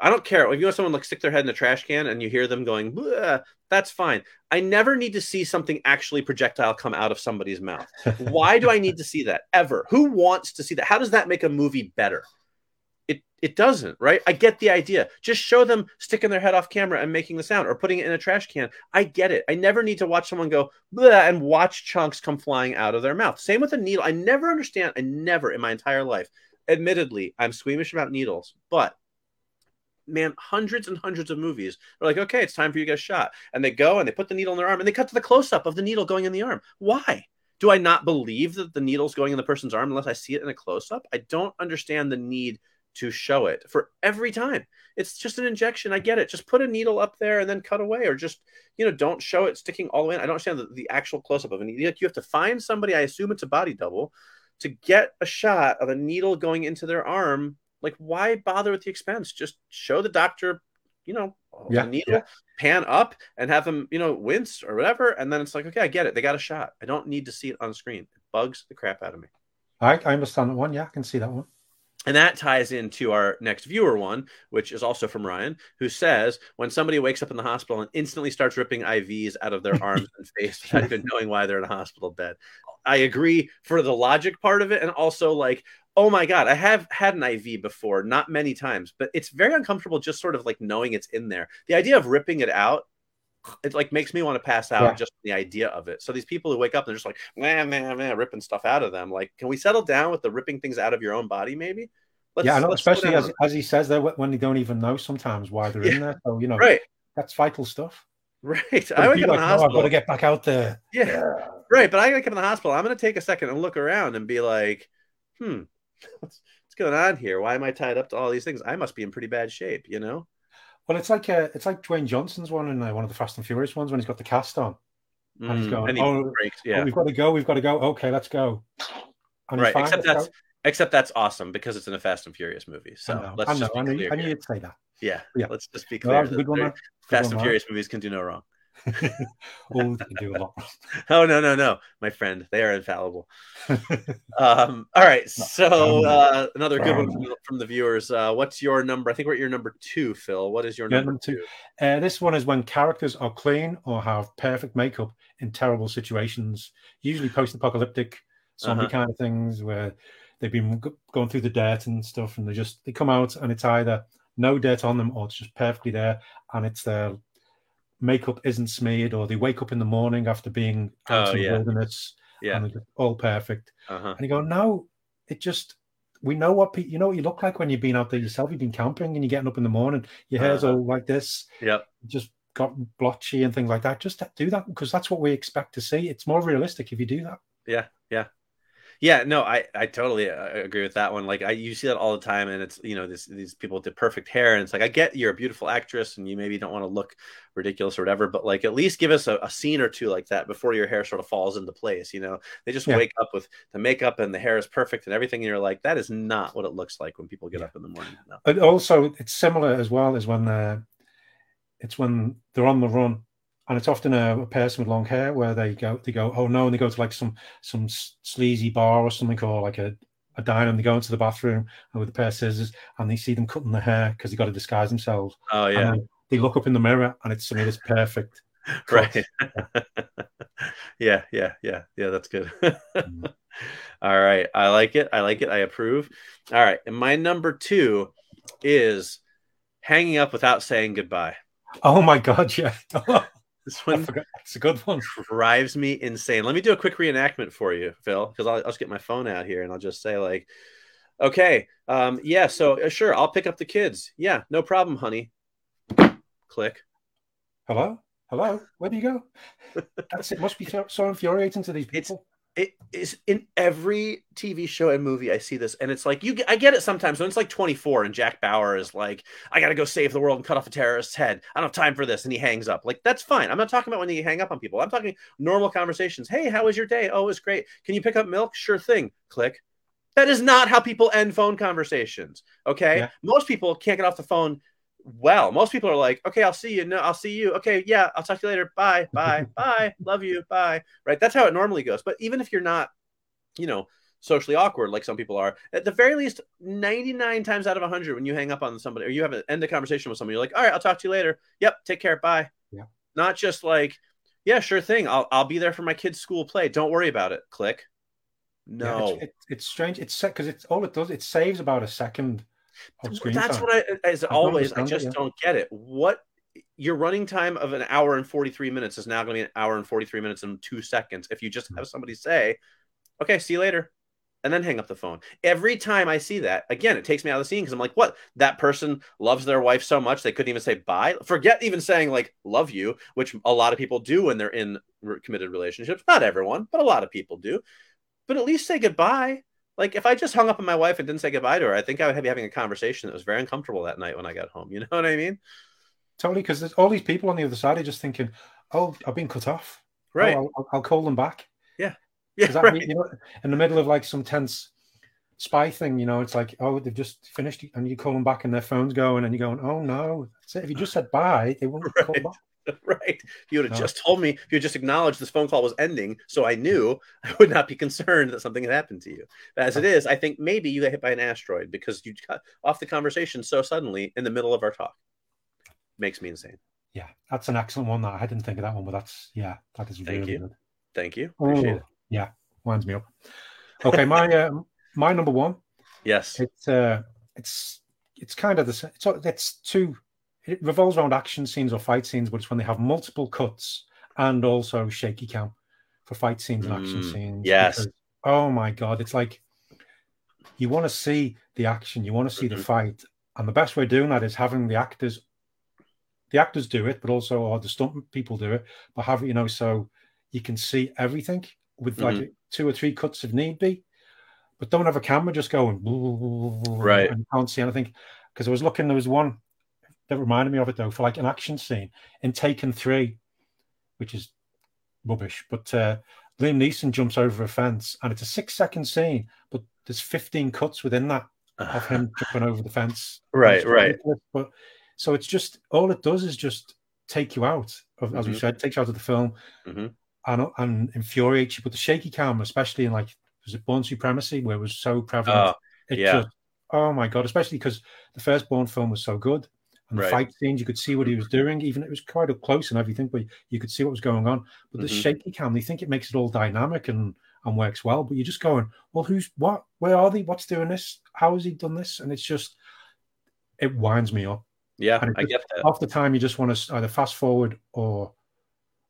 S4: I don't care if you want someone like stick their head in a trash can and you hear them going, that's fine. I never need to see something actually projectile come out of somebody's mouth. Why do I need to see that ever? Who wants to see that? How does that make a movie better? It it doesn't, right? I get the idea. Just show them sticking their head off camera and making the sound or putting it in a trash can. I get it. I never need to watch someone go and watch chunks come flying out of their mouth. Same with a needle. I never understand. I never in my entire life. Admittedly, I'm squeamish about needles, but man, hundreds and hundreds of movies They're like, okay, it's time for you to get shot. And they go and they put the needle in their arm and they cut to the close up of the needle going in the arm. Why? Do I not believe that the needle's going in the person's arm unless I see it in a close up? I don't understand the need to show it for every time. It's just an injection. I get it. Just put a needle up there and then cut away, or just you know, don't show it sticking all the way in. I don't understand the, the actual close up of. Like you have to find somebody. I assume it's a body double to get a shot of a needle going into their arm. Like, why bother with the expense? Just show the doctor, you know,
S5: Yeah,
S4: needle,
S5: yeah.
S4: pan up, and have them, you know, wince or whatever. And then it's like, okay, I get it. They got a shot. I don't need to see it on screen. It bugs the crap out of me.
S5: I, I understand that one. Yeah, I can see that one.
S4: And that ties into our next viewer one, which is also from Ryan, who says when somebody wakes up in the hospital and instantly starts ripping IVs out of their arms and face without even knowing why they're in a hospital bed. I agree for the logic part of it. And also, like, oh my God, I have had an IV before, not many times, but it's very uncomfortable just sort of like knowing it's in there. The idea of ripping it out. It like makes me want to pass out
S5: Yeah.
S4: just the idea of it. So these people who wake up and they're just like, man, man, man, ripping stuff out of them. Like, can we settle down with the ripping things out of your own body? Maybe. Let's,
S5: yeah, I know,
S4: let's slow
S5: especially as, as he says there, when they don't even know sometimes why they're in there. So you know,
S4: right,
S5: that's vital stuff.
S4: right.
S5: But
S4: I
S5: if
S4: wake
S5: you're
S4: up in the
S5: like, "No, I've got to get back out there.
S4: yeah, right. But I wake up in the hospital. I'm going to take a second and look around and be like, hmm, what's, what's going on here? Why am I tied up to all these things? I must be in pretty bad shape, you know?
S5: Well, it's like uh, it's like Dwayne Johnson's one in uh, one of the Fast and Furious ones when he's got the cast on. And he's
S4: Mm,
S5: going,
S4: and he
S5: "Oh,
S4: breaks.
S5: Oh,
S4: Yeah,
S5: we've got to go. We've got to go. Okay, let's go. And
S4: right.
S5: fine,
S4: Except that's
S5: go.
S4: except that's awesome because it's in a Fast and Furious movie.
S5: I
S4: So
S5: know.
S4: let's
S5: I know.
S4: just be
S5: I knew,
S4: clear
S5: I knew you'd say that.
S4: Yeah,
S5: Yeah.
S4: Let's just be
S5: No,
S4: clear.
S5: a good one.
S4: they're-
S5: Good
S4: Fast
S5: one,
S4: and. Furious movies can do no wrong.
S5: Oh, they do a lot.
S4: Oh no, no, no, my friend, they are infallible. Um, all right, so uh, another good one from the, from the viewers. Uh, what's your number? I think we're at your number two, Phil. What is your
S5: Yeah,
S4: number,
S5: number two.
S4: two?
S5: Uh, this one is when characters are clean or have perfect makeup in terrible situations, usually post-apocalyptic zombie
S4: Uh-huh.
S5: kind of things where they've been g- going through the dirt and stuff, and they just they come out and it's either no dirt on them or it's just perfectly there, and it's their makeup isn't smeared, or they wake up in the morning after being out
S4: Oh,
S5: in the
S4: yeah.
S5: wilderness
S4: Yeah.
S5: and they're all perfect.
S4: Uh-huh.
S5: And you go, no, it just we know what pe- you know what you look like when you've been out there yourself. You've been camping and you're getting up in the morning, your hair's
S4: Uh-huh.
S5: all like this,
S4: yeah,
S5: just got blotchy and things like that. Just do that because that's what we expect to see. It's more realistic if you do that.
S4: Yeah. Yeah. Yeah, no, I, I totally uh, agree with that one. Like, I you see that all the time, and it's you know this these people with the perfect hair, and it's like I get you're a beautiful actress, and you maybe don't want to look ridiculous or whatever, but like at least give us a, a scene or two like that before your hair sort of falls into place. You know, they just
S5: Yeah.
S4: wake up with the makeup and the hair is perfect and everything, and you're like, that is not what it looks like when people get
S5: Yeah.
S4: up in the morning. No.
S5: But also, it's similar as well as when uh, it's when they're on the run, and it's often a, a person with long hair where they go, they go, oh no, and they go to like some some sleazy bar or something, or like a a diner, and they go into the bathroom and with a pair of scissors, and they see them cutting their hair because they got to disguise themselves.
S4: Oh
S5: And
S4: yeah,
S5: then they look up in the mirror, and it's something that's perfect.
S4: right. yeah, yeah, yeah, yeah. That's good.
S5: Mm.
S4: All right, I like it. I like it. I approve. All right, and my number two is hanging up without saying goodbye.
S5: Oh my god, yeah.
S4: This one,
S5: it's a good one.
S4: drives me insane. Let me do a quick reenactment for you, Phil, because I'll, I'll just get my phone out here and I'll just say like, okay, um, yeah, so uh, sure, I'll pick up the kids. Yeah, no problem, honey. Click.
S5: Hello? Hello? Where do you go? That's it. Must be so, so infuriating to these
S4: It's-
S5: people.
S4: It is in every TV show and movie I see this, and it's like you. I get it sometimes when it's like 24 and Jack Bauer is like, "I got to go save the world and cut off a terrorist's head. I don't have time for this," and he hangs up. Like that's fine. I'm not talking about when you hang up on people. I'm talking normal conversations. Hey, how was your day? Oh, it was great. Can you pick up milk? Sure thing. Click. That is not how people end phone conversations. Okay,
S5: Yeah.
S4: most people can't get off the phone. Well, most people are like, okay, I'll see you. No, I'll see you. Okay, yeah, I'll talk to you later. Bye, bye, bye. Love you. Bye. Right. That's how it normally goes. But even if you're not, you know, socially awkward like some people are, at the very least, 99 times out of 100, when you hang up on somebody or you have an end a conversation with somebody, you're like, all right, I'll talk to you later. Yep, take care. Bye.
S5: Yeah.
S4: Not just like, yeah, sure thing. I'll I'll be there for my kid's school play. Don't worry about it. Click.
S5: Yeah,
S4: No.
S5: it's, it, it's strange. It's because it's all it does. It saves about a second of
S4: That's
S5: time.
S4: what I, as always, I
S5: understand it,
S4: just
S5: yeah.
S4: don't get it. What your running time of an hour and 43 minutes is now going to be an hour and 43 minutes and two seconds if you just
S5: Mm-hmm.
S4: have somebody say, okay, see you later, and then hang up the phone. Every time I see that, again, it takes me out of the scene because I'm like, what? That person loves their wife so much they couldn't even say bye. Forget even saying like love you, which a lot of people do when they're in committed relationships. Not everyone, but a lot of people do. But at least say goodbye. Like if I just hung up on my wife and didn't say goodbye to her, I think I would be having a conversation that was very uncomfortable that night when I got home. You know what I mean?
S5: Totally, because there's all these people on the other side are just thinking, "Oh, I've been cut off. Oh,
S4: Right.
S5: I'll, I'll- I'll call them back."
S4: yeah.
S5: Does that
S4: right.
S5: you know, in the middle of like some tense spy thing, you know, it's like, "Oh, they've just finished," and you call them back, and their phone's going, and you're going, "Oh no!" That's it. If you just said bye, they won't call
S4: Right.
S5: back.
S4: right. If you would have just told me, if you had just acknowledged this phone call was ending, so I knew, I would not be concerned that something had happened to you. But as it is, I think maybe you got hit by an asteroid because you cut off the conversation so suddenly in the middle of our talk. Makes me insane.
S5: Yeah, that's an excellent one. That I didn't think of that one, but that's yeah, that is
S4: Thank
S5: really
S4: you.
S5: good.
S4: Thank you. Appreciate
S5: Oh,
S4: it.
S5: yeah, winds me up. Okay, my uh, my number one.
S4: Yes.
S5: It's uh, it's it's kind of the sa- it's it's two. It revolves around action scenes or fight scenes, but it's when they have multiple cuts and also shaky cam for fight scenes and action
S4: Mm,
S5: scenes.
S4: yes.
S5: because, oh my god, it's like you want to see the action, you want to see the fight, and the best way of doing that is having the actors. The actors do it, but also or the stunt people do it, but have you know, so you can see everything with like
S4: Mm-hmm.
S5: two or three cuts if need be but don't have a camera just going
S4: Right.
S5: and can't see anything. Because I was looking, there was one that reminded me of it though for like an action scene in Taken Three, which is rubbish. But uh, Liam Neeson jumps over a fence, and it's a six-second scene, but there's 15 cuts within that of him jumping over the fence.
S4: Right, right.
S5: But so it's just all it does is just take you out of, as we
S4: Mhm.
S5: said, takes you out of the film
S4: Mhm.
S5: and and infuriates you. But the shaky cam, especially in like was it Bourne Supremacy, where it was so prevalent.
S4: Oh,
S5: it
S4: yeah.
S5: just oh my god, especially because the first Bourne film was so good. And the fight scenes, you could see what he was doing. Even it was quite up close and everything, but you could see what was going on. But the
S4: Mhm.
S5: shaky cam, they think it makes it all dynamic and and works well. But you're just going, well, who's what? Where are they? What's doing this? How has he done this? And it's just, it winds me up.
S4: yeah, I
S5: just-
S4: get that.
S5: Half the time, you just want to either fast forward or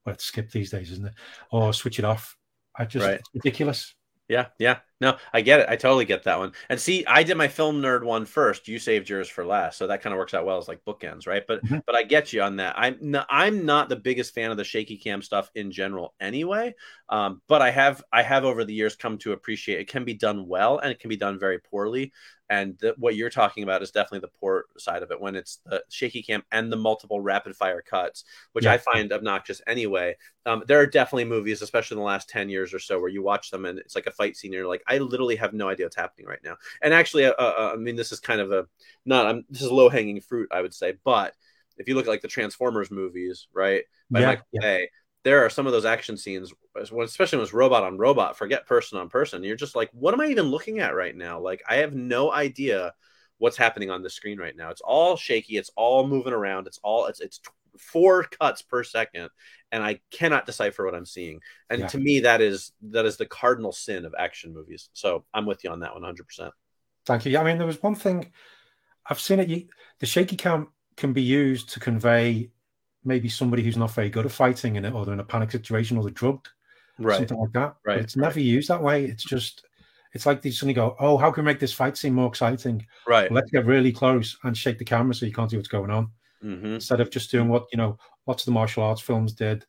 S5: well, it's skip these days, isn't it? Or switch it off. I just
S4: Right.
S5: it's ridiculous.
S4: Yeah, yeah. No, I get it. I totally get that one. And see, I did my film nerd one first. You saved yours for last, so that kind of works out well as like bookends, right? But
S5: Mhm.
S4: but I get you on that. I'm not, I'm not the biggest fan of the shaky cam stuff in general, anyway. Um, but I have I have over the years come to appreciate it can be done well and it can be done very poorly. And the, what you're talking about is definitely the poor side of it when it's the shaky cam and the multiple rapid fire cuts, which
S5: Yeah.
S4: I find obnoxious anyway. Um, there are definitely movies, especially in the last 10 years or so, where you watch them and it's like a fight scene. And you're like, I literally have no idea what's happening right now. And actually, uh, uh, I mean, this is kind of a not, I'm, this is low hanging fruit, I would say. But if you look at like the Transformers movies, right, by
S5: Yeah,
S4: Michael
S5: yeah.
S4: Bay, there are some of those action scenes, especially when it's robot on robot, forget person on person. You're just like, what am I even looking at right now? Like, I have no idea what's happening on the screen right now. It's all shaky. It's all moving around. It's all it's it's four cuts per second, and I cannot decipher what I'm seeing. And
S5: Yeah.
S4: to me, that is that is the cardinal sin of action movies. So I'm with you on that one, hundred percent.
S5: Thank you. Yeah, I mean, there was one thing I've seen it. You, the shaky cam can be used to convey maybe somebody who's not very good at fighting in it, or they're in a panic situation, or they're drugged,
S4: Right.
S5: something like that. But
S4: Right,
S5: it's never used that way. It's just, it's like they suddenly go, "Oh, how can we make this fight seem more exciting?
S4: Right.
S5: Let's get really close and shake the camera so you can't see what's going on."
S4: Hmm
S5: Instead of just doing what you know, lots of the martial arts films did,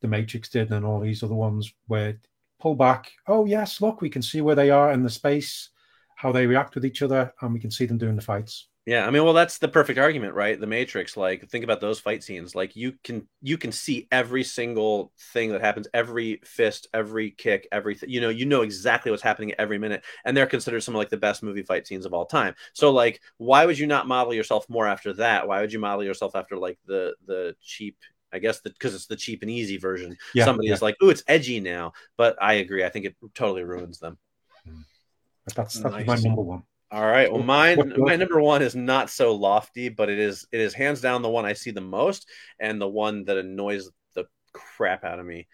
S5: The Matrix did, and all these other ones where pull back. Oh yes, look, we can see where they are in the space, how they react with each other, and we can see them doing the fights.
S4: Yeah, I mean, well, that's the perfect argument, right? The Matrix. Like, think about those fight scenes. Like, you can you can see every single thing that happens, every fist, every kick, everything. You know, you know exactly what's happening every minute, and they're considered some of like the best movie fight scenes of all time. So, like, why would you not model yourself more after that? Why would you model yourself after like the the cheap? I guess because it's the cheap and easy version.
S5: Yeah,
S4: Somebody
S5: yeah.
S4: is like, "Ooh, it's edgy now," but I agree. I think it totally ruins them.
S5: But that's that's my number one.
S4: All right. Well, mine, my number one is not so lofty, but it is it is hands down the one I see the most, and the one that annoys the crap out of me.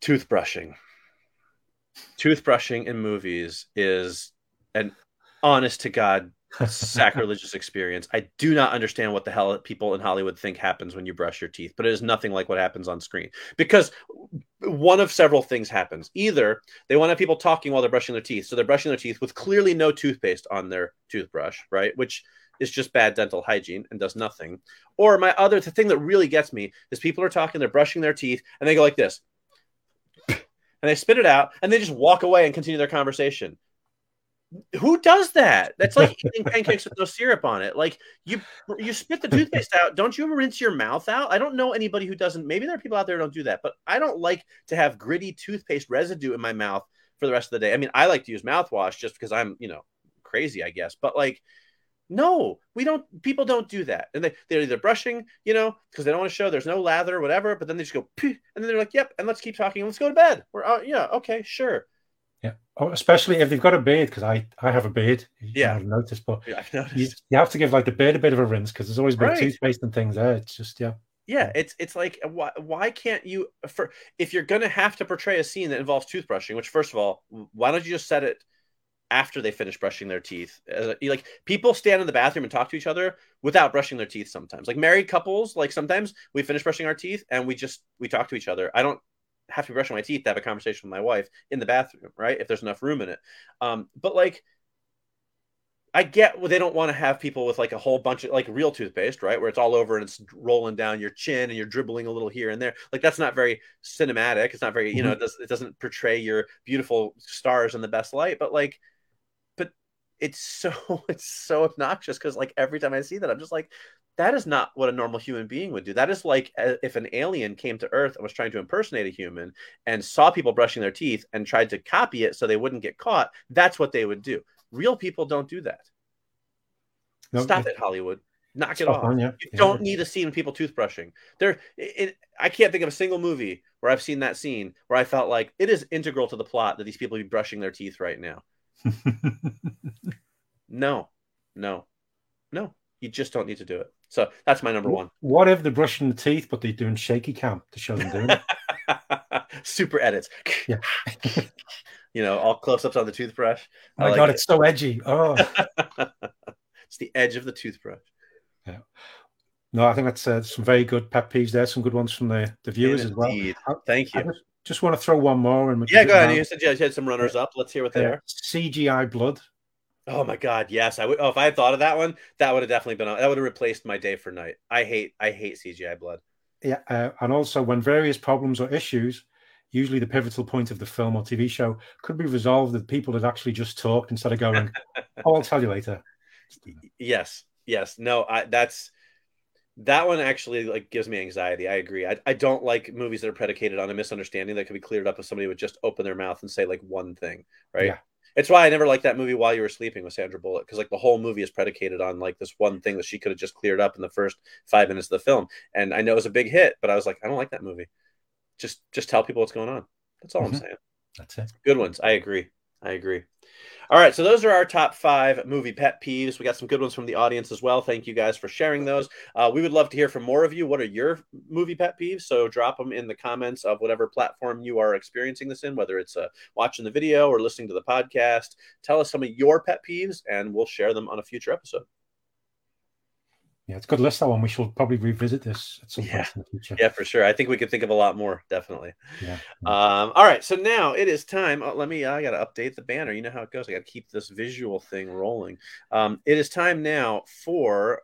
S4: Toothbrushing. Toothbrushing in movies is an honest to God sacrilegious experience. I do not understand what the hell people in Hollywood think happens when you brush your teeth, but it is nothing like what happens on screen because one of several things happens. Either they want to have people talking while they're brushing their teeth, so they're brushing their teeth with clearly no toothpaste on their toothbrush, right? Which is just bad dental hygiene and does nothing. Or my other the thing that really gets me is people are talking, they're brushing their teeth, and they go like this. And they spit it out and they just walk away and continue their conversation. Who does that? That's like eating pancakes with no syrup on it. Like you you spit the toothpaste out. Don't you rinse your mouth out? I don't know anybody who doesn't. Maybe there are people out there who don't do that, but I don't like to have gritty toothpaste residue in my mouth for the rest of the day. I mean, I like to use mouthwash just because I'm, you know, crazy, I guess. But like, no, we don't. People don't do that, and they they're either brushing, you know, because they don't want to show there's no lather or whatever. But then they just go, and then they're like, "Yep," and let's keep talking. Let's go to bed. We're, uh, yeah, okay, sure.
S5: Oh, especially if they've got a beard, because I I have a beard.
S4: Yeah.
S5: haven't noticed, but
S4: Yeah, I've noticed.
S5: you, you have to give like the beard a bit of a rinse because there's always bit
S4: Right.
S5: toothpaste and things there. It's just yeah.
S4: Yeah, it's it's like uh, why why can't you uh, for if you're gonna have to portray a scene that involves toothbrushing, which first of all, why don't you just set it after they finish brushing their teeth? As a- like people stand in the bathroom and talk to each other without brushing their teeth sometimes. Like married couples, like sometimes we finish brushing our teeth and we just we talk to each other. I don't have to be brushing my teeth to have a conversation with my wife in the bathroom, right? If there's enough room in it. Um, but like I get well, they don't want to have people with like a whole bunch of like real toothpaste, right? Where it's all over and it's rolling down your chin and you're dribbling a little here and there. Like that's not very cinematic. It's not very, you know, it, does, it doesn't portray your beautiful stars in the best light. But like, but it's so it's so obnoxious because like every time I see that, I'm just like, that is not what a normal human being would do. That is like uh, if an alien came to Earth and was trying to impersonate a human and saw people brushing their teeth and tried to copy it so they wouldn't get caught. That's what they would do. Real people don't do that.
S5: No,
S4: Stop it, Hollywood. Knock it off.
S5: on, yeah.
S4: You
S5: Yeah.
S4: don't need a scene of people toothbrushing. There, it, I can't think of a single movie where I've seen that scene where I felt like it is integral to the plot that these people be brushing their teeth right now. No, no, no. You just don't need to do it. So that's my number one.
S5: What if they're brushing the teeth, but they're doing shaky cam to show them doing it?
S4: Super edits.
S5: Yeah.
S4: you know, all close ups on the toothbrush.
S5: Oh
S4: I
S5: my
S4: like
S5: god,
S4: it.
S5: it's so edgy. Oh
S4: it's the edge of the toothbrush. Yeah.
S5: No, I think that's uh, some very good pet peeves there. Some good ones from the, the viewers as well.
S4: Indeed.
S5: I-
S4: Thank
S5: I
S4: you.
S5: just, just want to throw one more. And
S4: Yeah, go ahead. You said you had some runners up. Let's hear what they
S5: Uh,
S4: are.
S5: CGI blood.
S4: Oh my god, yes. I would. Oh, if I had thought of that one, that would have definitely been. That would have replaced my day for night. I hate. I hate CGI blood.
S5: Yeah, uh, and also when various problems or issues, usually the pivotal point of the film or TV show, could be resolved with people that actually just talked instead of going, "Oh, I'll tell you later."
S4: Yes, yes. No, I, that's that one actually like gives me anxiety. I agree. I, I don't like movies that are predicated on a misunderstanding that could be cleared up if somebody would just open their mouth and say like one thing, right?
S5: Yeah.
S4: It's why I never liked that movie While You Were Sleeping with Sandra Bullock because like the whole movie is predicated on like this one thing that she could have just cleared up in the first five minutes of the film. And I know it was a big hit, but I was like, I don't like that movie. Just just tell people what's going on. That's all I'm
S5: Mhm.
S4: saying.
S5: That's it.
S4: Good ones. I agree. I agree. All right, so those are our top five movie pet peeves. We got some good ones from the audience as well. Thank you guys for sharing those. Uh, we would love to hear from more of you. What are your movie pet peeves? So drop them in the comments of whatever platform you are experiencing this in, whether it's uh, watching the video or listening to the podcast. Tell us some of your pet peeves, and we'll share them on a future episode.
S5: Yeah, it's a good list that one. We should probably revisit this at some
S4: Yeah.
S5: point in the future.
S4: Yeah, for sure. I think we could think of a lot more, definitely.
S5: Yeah.
S4: Um, all right, so now it is time. Oh, let me. I got to update the banner. You know how it goes. I got to keep this visual thing rolling. Um, it is time now for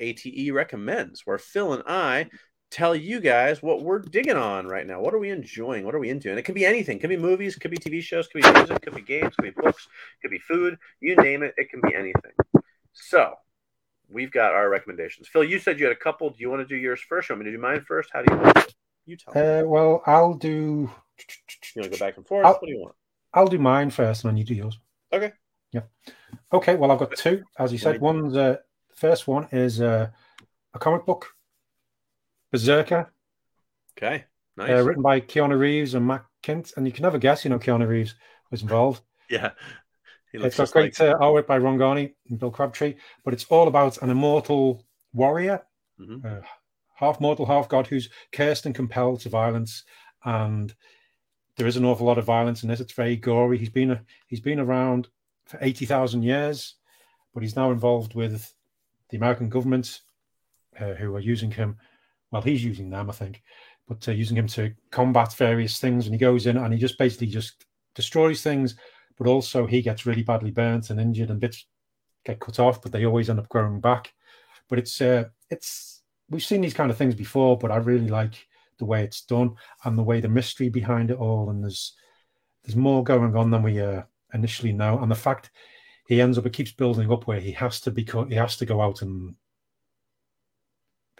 S4: ATE recommends, where Phil and I tell you guys what we're digging on right now. What are we enjoying? What are we into? And it can be anything. It can be movies. It could be TV shows. It could be music. It could be games. It could be books. It could be food. You name it. It can be anything. So we've got our recommendations. Phil, you said you had a couple. Do you want to do yours first? Want me to do mine first? How do you want to do it? You tell me.
S5: Uh, well, I'll do.
S4: you want to go back and forth?
S5: I'll-
S4: what do you want?
S5: I'll do mine first, and then you do yours.
S4: Okay.
S5: Yeah. Okay. Well, I've got two, as you said. One's uh, first one is uh, a comic book, Berserker,
S4: Okay. Nice.
S5: uh, written by Keanu Reeves and Matt Kindt, and you can never guess, you know, Keanu Reeves was involved.
S4: yeah.
S5: It's got great uh, artwork by Ron Garney and Bill Crabtree, but it's all about an immortal warrior,
S4: Mhm.
S5: uh, half mortal, half god, who's cursed and compelled to violence. And there is an awful lot of violence in this. It's very gory. He's been a, he's been around for eighty thousand years, but he's now involved with the American government, uh, who are using him. Well, he's using them, I think, but uh, using him to combat various things. And he goes in and he just basically just destroys things but also he gets really badly burnt and injured and bits get cut off but they always end up growing back. But it's uh it's we've seen these kind of things before but i really like the way it's done and the way the mystery behind it all and there's there's more going on than we uh, initially know. And the fact he ends up it keeps building up where he has to become he has to go out and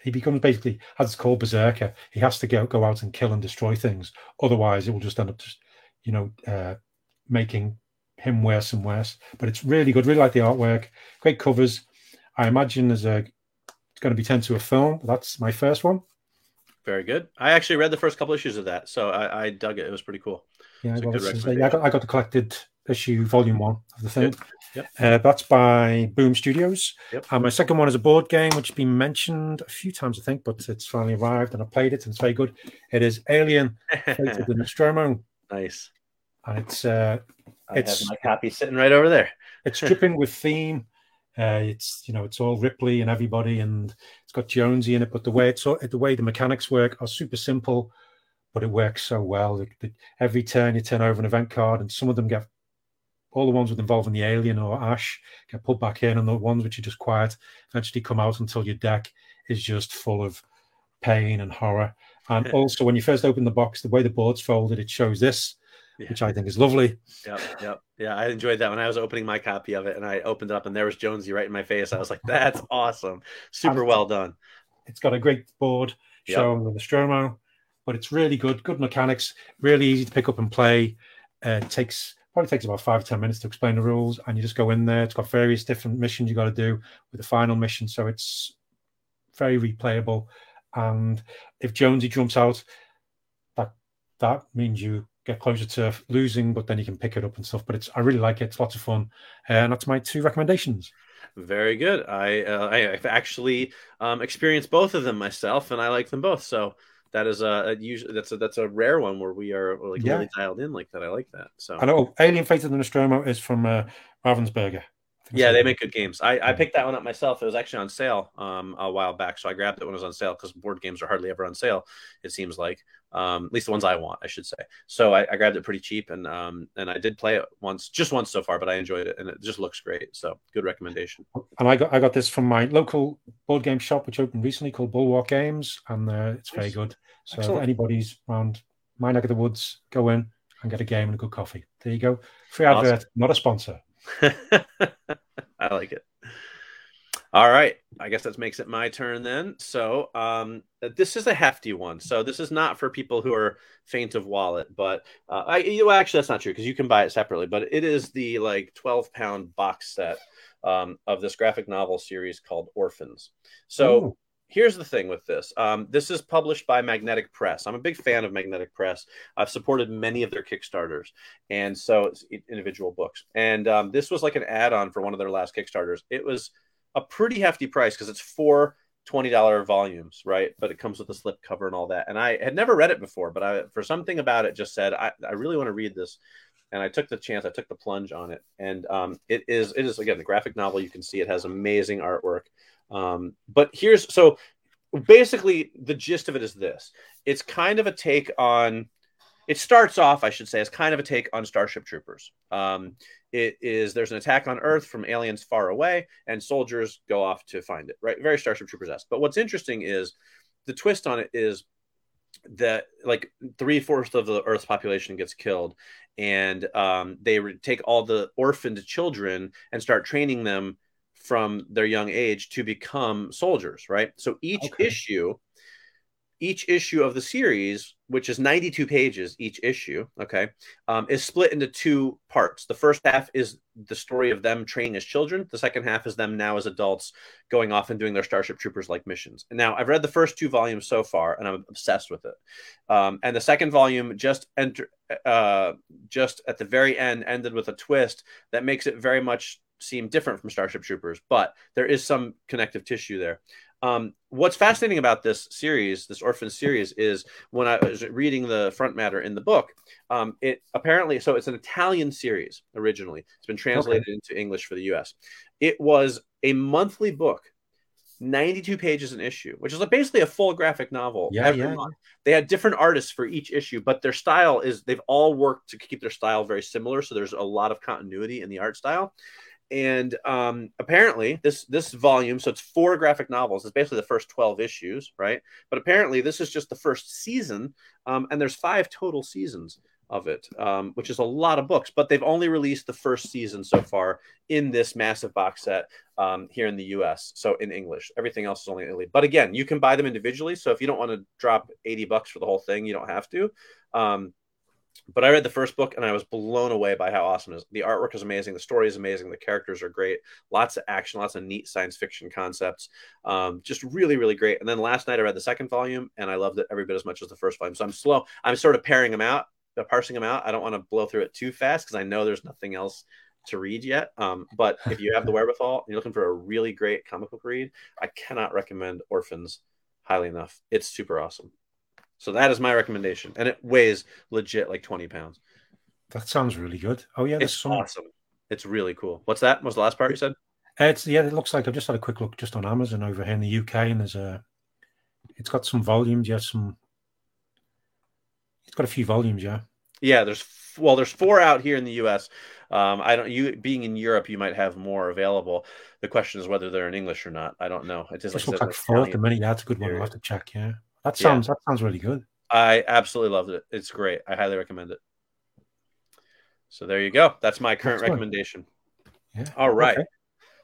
S5: he becomes basically as it's called berserker. He has to go, go out and kill and destroy things. Otherwise it will just end up just you know uh, making him worse and worse. But it's really good. Really like the artwork. Great covers. I imagine there's a it's going to be turned to a film. That's my first one.
S4: Very good. I actually read the first couple issues of that, so I, I dug it. It was pretty cool.
S5: Yeah, well, is- I got I got the collected issue volume one of the thing.
S4: Yep.
S5: Uh, that's by Boom Studios.
S4: Yep.
S5: And my second one is a board game, which has been mentioned a few times, I think, but it's finally arrived and I played it and it's very good. It is Alien Fate of the Nostromo.
S4: nice.
S5: And it's uh,
S4: I
S5: It's-
S4: have my copy sitting right over there.
S5: it's dripping with theme. Uh, it's you know it's all Ripley and everybody, and it's got Jonesy in it. But the way it's all- the way the mechanics work are super simple, but it works so well. The- the- every turn you turn over an event card, and some of them get all the ones with involving the alien or Ash get put back in, and the ones which are just quiet eventually come out until your deck is just full of pain and horror. And also, when you first open the box, the way the board's folded, it shows this,
S4: Yeah.
S5: which I think is lovely.
S4: Yep, yep, yeah. I enjoyed that when I was opening my copy of it, and I opened it up, and there was Jonesy right in my face. I was like, "That's awesome, super well done."
S5: It's got a great board
S4: Yep.
S5: showing the Nostromo, but it's really good. Good mechanics, really easy to pick up and play. Uh, it takes probably takes about five ten minutes to explain the rules, and you just go in there. It's got various different missions you got to do with the final mission, so it's very replayable. And if Jonesy jumps out, that that means you get closer to losing, but then you can pick it up and stuff. But it's I really like it. It's lots of fun, and that's my two recommendations.
S4: Very good. I uh, I, I've actually um, experienced both of them myself, and I like them both. So that is a, a usually that's a that's a rare one where we are like
S5: Yeah.
S4: really dialed in like that. I like that. So
S5: I know Alien Fate of the Nostromo is from uh, Ravensburger.
S4: Yeah, they make good games. I, I picked that one up myself. It was actually on sale um, a while back, so I grabbed it when it was on sale because board games are hardly ever on sale. It seems like, um, at least the ones I want, I should say. So I, I grabbed it pretty cheap, and um, and I did play it once, just once so far, but I enjoyed it, and it just looks great. So good recommendation.
S5: and I got I got this from my local board game shop, which opened recently, called Bulwark Games, and uh, it's very good. So
S4: Excellent.
S5: if anybody's around my neck of the woods, go in and get a game and a good coffee. There you go. Free
S4: Awesome.
S5: advert, not a sponsor.
S4: I like it. All right. I guess that makes it my turn then. So, um, this is a hefty one. So, this is not for people who are faint of wallet, but uh, I, you know, actually, that's not true because you can buy it separately. But it is the like 12 pound box set um, of this graphic novel series called Orphans. So,
S5: Ooh.
S4: Here's the thing with this. Um, this is published by magnetic press. I'm a big fan of magnetic press. I've supported many of their kickstarters and so it's individual books. And um, this was like an add-on for one of their last kickstarters. It was a pretty hefty price because it's four $20 volumes right? But it comes with a slip cover and all that. And i had never read it before but i for something about it just said i, I really want to read this. And I took the chance. I took the plunge on it, and um, it is it is again the graphic novel. You can see it has amazing artwork. Um, but here's so basically the gist of it is this: it's kind of a take on. It starts off, I should say, as kind of a take on Starship Troopers. Um, it is there's an attack on Earth from aliens far away, and soldiers go off to find it. Right, very Starship Troopers esque. But what's interesting is the twist on it is that like three fourths of the Earth's population gets killed, and um, they re- take all the orphaned children and start training them from their young age to become soldiers. Right. So each okay. issue, each issue of the series, which is 92 pages each issue, okay, um, is split into two parts. The first half is the story of them training as children. The second half is them now as adults going off and doing their Starship Troopers like missions. And now I've read the first two volumes so far, and I'm obsessed with it. Um, and the second volume just enter, uh, just at the very end ended with a twist that makes it very much seem different from Starship Troopers, but there is some connective tissue there. Um, what's fascinating about this series, this orphan series, is when I was reading the front matter in the book, um, it apparently so it's an Italian series originally. It's been translated okay. into English for the U.S. It was a monthly book, ninety-two pages an issue, which is basically a full graphic novel
S5: yeah, every yeah.
S4: month. They had different artists for each issue, but their style is they've all worked to keep their style very similar. So there's a lot of continuity in the art style and um, apparently this this volume so it's four graphic novels it's basically the first 12 issues right? But apparently this is just the first season um, and there's five total seasons of it um, which is a lot of books but they've only released the first season so far in this massive box set um, here in the us so in english. Everything else is only in italy. But again you can buy them individually so if you don't want to drop 80 bucks for the whole thing you don't have to. Um, but I read the first book and I was blown away by how awesome it is. The artwork is amazing, the story is amazing, the characters are great, lots of action, lots of neat science fiction concepts, um, just really, really great. And then last night I read the second volume and I loved it every bit as much as the first volume. So I'm slow. I'm sort of pairing them out, uh, parsing them out. I don't want to blow through it too fast because I know there's nothing else to read yet. Um, but if you have the wherewithal, and you're looking for a really great comic book read, I cannot recommend Orphans highly enough. It's super awesome. So that is my recommendation, and it weighs legit like twenty pounds.
S5: That sounds really good. Oh yeah,
S4: it's some... awesome. It's really cool. What's that? What was the last part you said?
S5: It's yeah. It looks like I've just had a quick look just on Amazon over here in the UK, and there's a. It's got some volumes. Yeah, some. It's got a few volumes. Yeah.
S4: Yeah, there's well, there's four out here in the U.S. Um, I don't. You being in Europe, you might have more available. The question is whether they're in English or not. I don't know.
S5: It just looks like four at the minute. Yeah, that's a good one. I'll have to check. Yeah. That sounds yeah. that sounds really good.
S4: I absolutely loved it. It's great. I highly recommend it. So there you go. That's my current That's recommendation. Yeah. All right. Okay.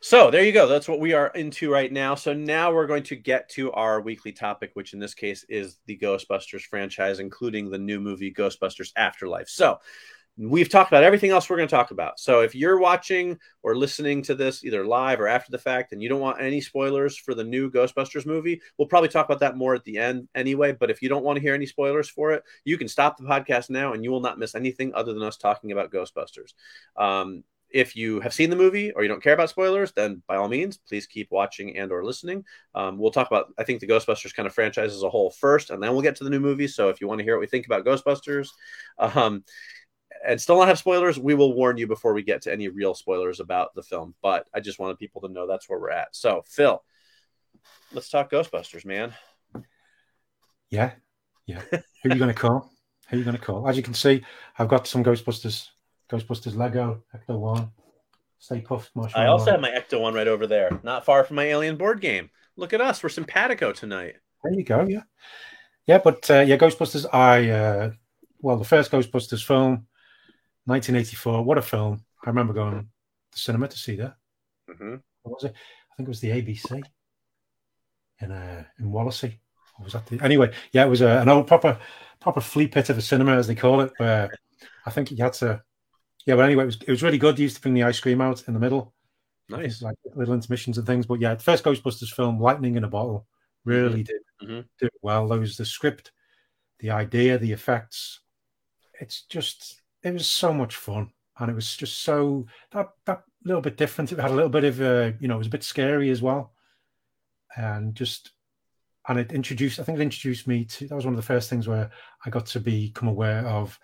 S4: So there you go. That's what we are into right now. So now we're going to get to our weekly topic, which in this case is the Ghostbusters franchise, including the new movie Ghostbusters Afterlife. So we've talked about everything else we're going to talk about. So if you're watching or listening to this either live or after the fact and you don't want any spoilers for the new Ghostbusters movie, we'll probably talk about that more at the end anyway. But if you don't want to hear any spoilers for it, you can stop the podcast now and you will not miss anything other than us talking about Ghostbusters. Um, if you have seen the movie or you don't care about spoilers then by all means please keep watching and or listening um, we'll talk about i think the ghostbusters kind of franchise as a whole first and then we'll get to the new movie so if you want to hear what we think about ghostbusters um, and still not have spoilers, we will warn you before we get to any real spoilers about the film. But I just wanted people to know that's where we're at. So, Phil, let's talk Ghostbusters, man.
S5: Yeah, yeah. Who are you going to call? Who are you going to call? As you can see, I've got some Ghostbusters, Ghostbusters Lego Ecto One. Stay Puft, Marshmallow.
S4: I also have my Ecto One right over there, not far from my Alien board game. Look at us, we're simpatico tonight.
S5: There you go. Yeah, yeah. But uh, yeah, Ghostbusters. I uh, well, the first Ghostbusters film 1984. What a film! I remember going to the cinema to see that.
S4: Mm-hmm.
S5: What was it? I think it was the ABC in uh, in Wallasey. Or was that the... Anyway, yeah, it was a, an old proper proper flea pit of a cinema, as they call it, where I think you had to. Yeah, but anyway, it was it was really good. They used to bring the ice cream out in the middle.
S4: Nice,
S5: like little intermissions and things. But yeah, the first Ghostbusters film, Lightning in a Bottle, really mm-hmm. did mm-hmm. did well. There was the script, the idea, the effects. It's just it was so much fun, and it was just so that that little bit different. It had a little bit of uh, you know, it was a bit scary as well, and just and it introduced. I think it introduced me to. That was one of the first things where I got to become aware of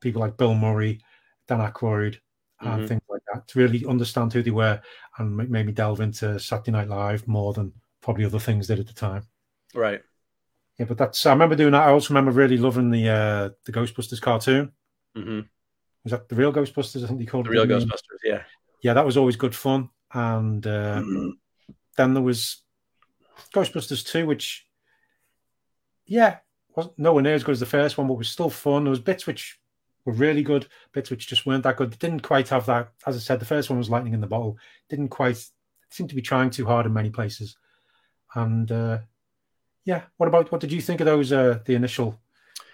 S5: people like Bill Murray, Dan Aykroyd and
S4: Mhm.
S5: things like that to really understand who they were and ma- made me delve into Saturday Night Live more than probably other things did at the time.
S4: Right.
S5: Yeah, but that's I remember doing that. I also remember really loving the uh the Ghostbusters cartoon.
S4: Hmm
S5: Was that the real Ghostbusters? I think they called
S4: The
S5: it.
S4: real? Ghostbusters. Yeah.
S5: Yeah, that was always good fun. And uh, then there was Ghostbusters 2, which, yeah, wasn't nowhere near as good as the first one, but was still fun. There was bits which were really good, bits which just weren't that good. Didn't quite have that. As I said, the first one was lightning in the bottle. Didn't quite seem to be trying too hard in many places. And uh, yeah, what about what did you think of those? Uh, the initial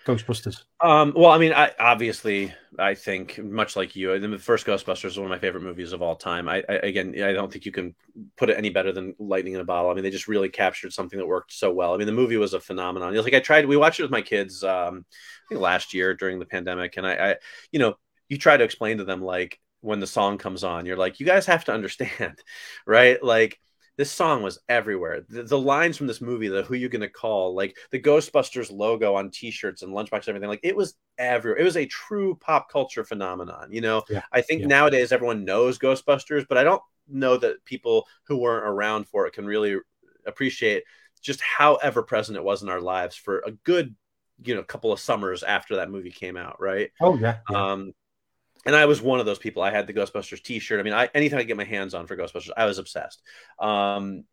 S5: Ghostbusters.
S4: Um, well, I mean, I obviously, I think much like you, the first Ghostbusters is one of my favorite movies of all time. I, I again, I don't think you can put it any better than Lightning in a Bottle. I mean, they just really captured something that worked so well. I mean, the movie was a phenomenon. It was like I tried, we watched it with my kids, um, I think last year during the pandemic, and I, I, you know, you try to explain to them like when the song comes on, you're like, you guys have to understand, right? Like this song was everywhere. The, the lines from this movie, the "Who You Gonna Call," like the Ghostbusters logo on T-shirts and lunchboxes, and everything, like it was everywhere. It was a true pop culture phenomenon. You know,
S5: Yeah,
S4: I think
S5: yeah.
S4: nowadays everyone knows Ghostbusters, but I don't know that people who weren't around for it can really appreciate just how ever present it was in our lives for a good, you know, couple of summers after that movie came out. Right.
S5: Oh yeah, yeah.
S4: Um, and I was one of those people. I had the Ghostbusters T-shirt. I mean, I anything I get my hands on for Ghostbusters, I was obsessed. Um,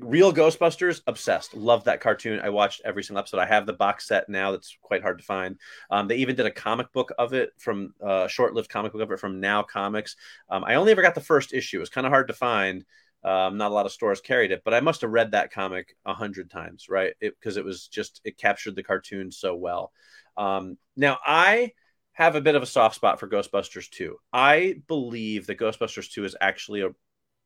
S4: real Ghostbusters, obsessed. Loved that cartoon. I watched every single episode. I have the box set now. That's quite hard to find. Um, they even did a comic book of it from a uh, short-lived comic book of it from Now Comics. Um, I only ever got the first issue. It was kind of hard to find. Um, not a lot of stores carried it, but I must have read that comic a hundred times, right? Because it, it was just it captured the cartoon so well. Um, now I have a bit of a soft spot for Ghostbusters 2. I believe that Ghostbusters 2 is actually a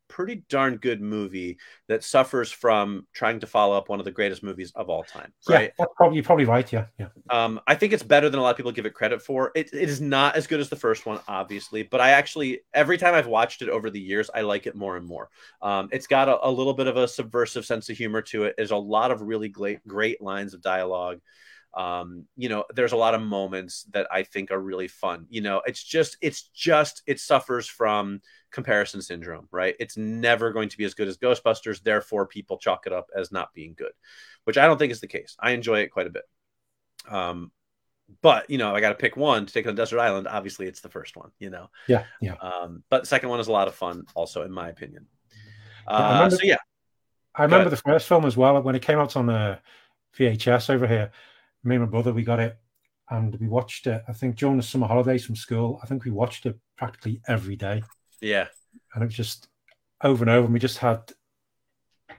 S4: pretty darn good movie that suffers from trying to follow up one of the greatest movies of all time,
S5: yeah,
S4: right?
S5: that's probably you're probably right. Yeah, yeah.
S4: Um, I think it's better than a lot of people give it credit for. It, it is not as good as the first one, obviously, but I actually every time I've watched it over the years, I like it more and more. Um, it's got a, a little bit of a subversive sense of humor to it. There's a lot of really great great lines of dialogue. Um, you know, there's a lot of moments that I think are really fun. You know, it's just it's just it suffers from comparison syndrome, right? It's never going to be as good as Ghostbusters, therefore people chalk it up as not being good, which I don't think is the case. I enjoy it quite a bit. Um, but you know, I got to pick one to take on Desert Island. Obviously, it's the first one. You know,
S5: Yeah, yeah.
S4: um, but the second one is a lot of fun, also in my opinion. Uh,
S5: remember-
S4: so yeah,
S5: I remember the first film as well when it came out on uh, VHS over here. Me and my brother, we got it and we watched it. I think during the summer holidays from school, I think we watched it practically every day,
S4: yeah,
S5: and it was just over and over. And we just had,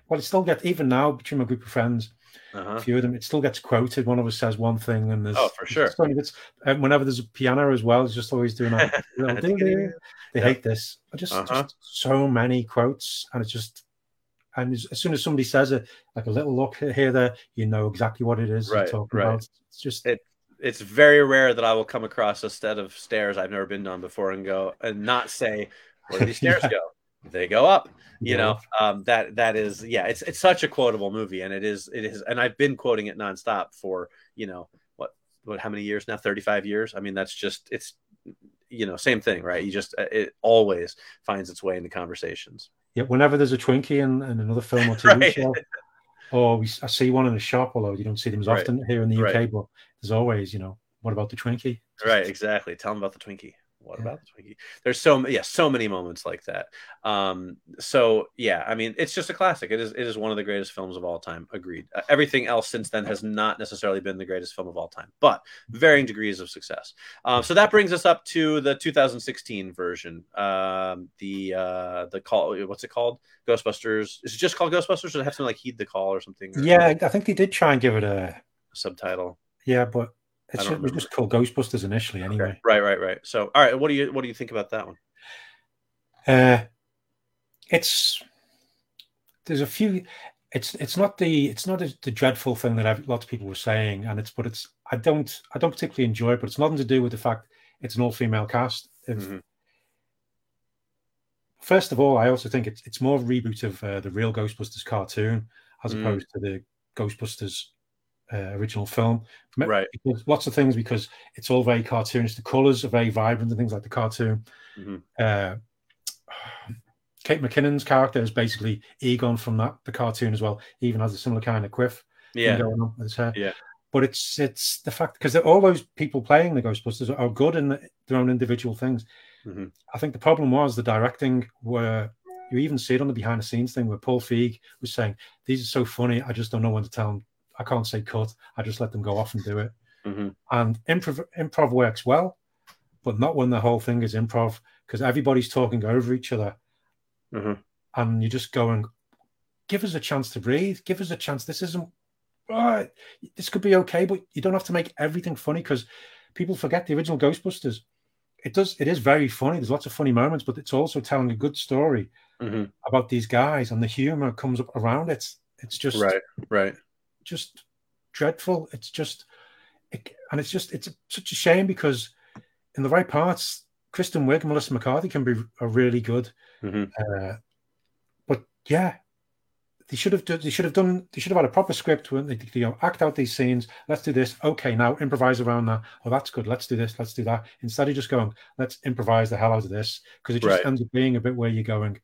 S5: well, it still gets even now between my group of friends, a
S4: uh-huh.
S5: few of them, it still gets quoted. One of us says one thing, and there's
S4: Oh, for sure.
S5: it's funny, it's, and whenever there's a piano as well, it's just always doing a little ding-ding. They
S4: Yeah.
S5: hate this. I just,
S4: Uh-huh.
S5: just so many quotes, and it's just, and as, as soon as somebody says it, like a little look here, there, you know exactly what it is
S4: Right,
S5: talking
S4: right.
S5: about. It's just,
S4: It- it's very rare that I will come across a set of stairs I've never been on before and go and not say, "Where do these stairs
S5: Yeah.
S4: go?" They go up. You
S5: Yeah.
S4: know, um, that that is yeah. It's it's such a quotable movie, and it is it is, and I've been quoting it nonstop for you know what what how many years now? Thirty five years. I mean, that's just it's you know same thing, right? You just it always finds its way into conversations.
S5: Yeah. Whenever there's a Twinkie in, in another film or TV
S4: Right.
S5: show, or we, I see one in a shop, although you don't see them as
S4: Right.
S5: often here in the UK,
S4: Right.
S5: but there's always, you know, what about the Twinkie?
S4: Right, exactly. Tell them about the Twinkie. What
S5: Yeah.
S4: about the Twinkie? There's so yeah, so many moments like that. Um, so yeah, I mean, it's just a classic. It is it is one of the greatest films of all time. Agreed. Uh, everything else since then has not necessarily been the greatest film of all time, but varying degrees of success. Um, so that brings us up to the 2016 version. Um, the uh, the call. What's it called? Ghostbusters. Is it just called Ghostbusters? Or does it have something like Heed the Call or something? or
S5: Yeah, I think they did try and give it a,
S4: Subtitle.
S5: yeah, but
S4: I
S5: it's
S4: don't
S5: it was just called Ghostbusters initially, anyway.
S4: Right, right, right. So, all right. What do you what do you think about that one?
S5: Uh, it's there's a few. It's it's not the it's not the dreadful thing that I've, lots of people were saying, and it's but it's I don't I don't particularly enjoy it, but it's nothing to do with the fact it's an all female cast. If,
S4: Mhm.
S5: First of all, I also think it's it's more of a reboot of uh, the real Ghostbusters cartoon as
S4: Mm.
S5: opposed to the Ghostbusters uh, original film.
S4: Right.
S5: Because lots of things because it's all very cartoonish. The colors are very vibrant and things like the cartoon.
S4: Mhm.
S5: Uh, Kate McKinnon's character is basically Egon from that the cartoon as well. He even has a similar kind of quiff
S4: Yeah.
S5: going on with his hair.
S4: Yeah.
S5: But it's it's the fact because all those people playing the Ghostbusters are good in their own individual things.
S4: Mhm.
S5: I think the problem was the directing where you even see it on the behind the scenes thing where Paul Feig was saying, These are so funny, I just don't know when to tell them. I can't say cut. I just let them go off and do it.
S4: Mhm.
S5: And improv improv works well, but not when the whole thing is improv because everybody's talking over each other
S4: Mhm.
S5: and you're just going, give us a chance to breathe. Give us a chance. This isn't right. This could be okay, but you don't have to make everything funny because people forget the original Ghostbusters. It does. It is very funny. There's lots of funny moments, but it's also telling a good story
S4: Mhm.
S5: about these guys, and the humor comes up around it. It's just
S4: Right. Right.
S5: Just dreadful. It's just, it, and it's just, it's such a shame because in the right parts, Kristen Wiig and Melissa McCarthy can be are really good.
S4: Mhm.
S5: Uh, but yeah, they should have done, they should have done they should have had a proper script when they you know act out these scenes. Let's do this. Okay, now improvise around that. Oh, that's good. Let's do this. Let's do that. Instead of just going, let's improvise the hell out of this because it just
S4: Right.
S5: ends up being a bit where you're going.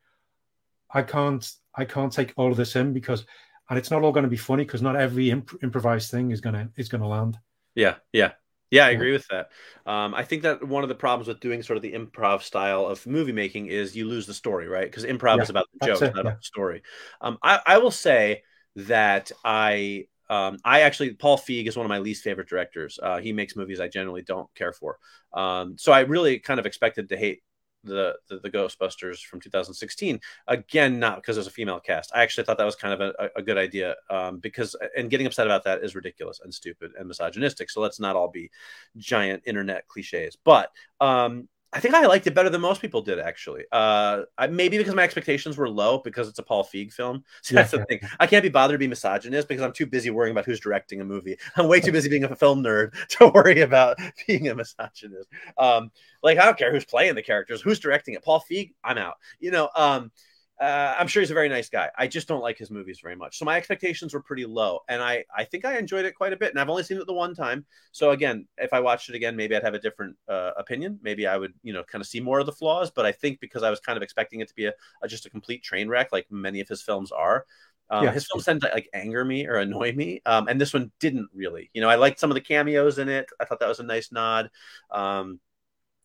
S5: I can't I can't take all of this in because and it's not all going to be funny because not every imp- improvised thing is gonna is gonna land.
S4: Yeah, yeah, yeah. I agree with that. Um, I think that one of the problems with doing sort of the improv style of movie making is you lose the story, right? Because improv
S5: Yeah,
S4: is about the joke,
S5: it,
S4: not
S5: yeah.
S4: about the story. Um, I, I will say that I, um, I actually Paul Feig is one of my least favorite directors. Uh, he makes movies I generally don't care for. Um, so I really kind of expected to hate the, the the Ghostbusters from 2016 again not because there's a female cast. I actually thought that was kind of a, a good idea um, because and getting upset about that is ridiculous and stupid and misogynistic. So let's not all be giant internet cliches. But um, i think i liked it better than most people did actually uh, I, maybe because my expectations were low because it's a paul feig film so
S5: Yeah,
S4: that's the
S5: yeah.
S4: thing i can't be bothered to be misogynist because i'm too busy worrying about who's directing a movie i'm way too busy being a film nerd to worry about being a misogynist um, like I don't care who's playing the characters, who's directing it. Paul Feig, I'm out. You know, um, uh, I'm sure he's a very nice guy. I just don't like his movies very much. So my expectations were pretty low, and I I think I enjoyed it quite a bit. And I've only seen it the one time. So again, if I watched it again, maybe I'd have a different uh, opinion. Maybe I would you know kind of see more of the flaws. But I think because I was kind of expecting it to be a, a just a complete train wreck, like many of his films are. Um,
S5: Yeah.
S4: His films tend to like anger me or annoy me, um, and this one didn't really. You know, I liked some of the cameos in it. I thought that was a nice nod. Um,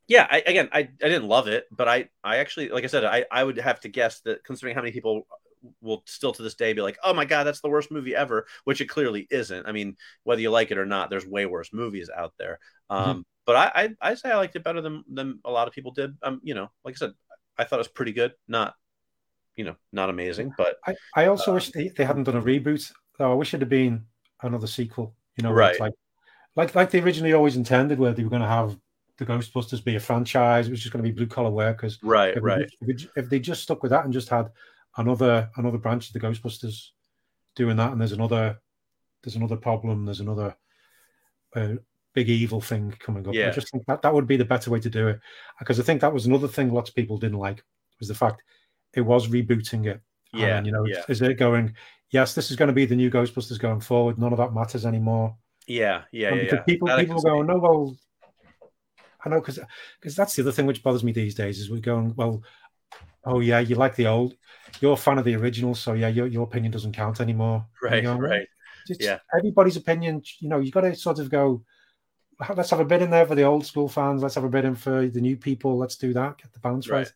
S4: yeah I, again I, I didn't love it but i i actually like i said I, I would have to guess that considering how many people will still to this day be like oh my god that's the worst movie ever which it clearly isn't i mean whether you like it or not there's way worse movies out there um but I, I i say i liked it better than than a lot of people did um you know like i said i thought it was pretty good not you know not amazing but
S5: I, I also wish they, they hadn't done a reboot. Though I wish it had been another sequel. You know,
S4: Right.
S5: like like like they originally always intended, where they were going to have the Ghostbusters be a franchise. It was just going to be blue collar workers.
S4: right
S5: If,
S4: right
S5: They, if, they, if they just stuck with that and just had another another branch of the Ghostbusters doing that, and there's another there's another problem, there's another uh, big evil thing coming up.
S4: Yeah.
S5: I just think that that would be the better way to do it because I think that was another thing lots of people didn't like was the fact it was rebooting it.
S4: yeah
S5: And, you know,
S4: yeah
S5: is it going? Yes, this is going to be the new Ghostbusters going forward. None of that matters anymore.
S4: yeah yeah
S5: And
S4: yeah, yeah.
S5: people people go, no, well, I know because because that's the other thing which bothers me these days is we're going, well, oh yeah, you like the old, you're a fan of the original, so yeah, your your opinion doesn't count anymore.
S4: Right
S5: going, well,
S4: right
S5: it's
S4: Yeah.
S5: everybody's opinion. You know, you got to sort of go. Let's have a bit in there for the old school fans. Let's have a bit in for the new people. Let's do that. Get the balance right.
S4: Right.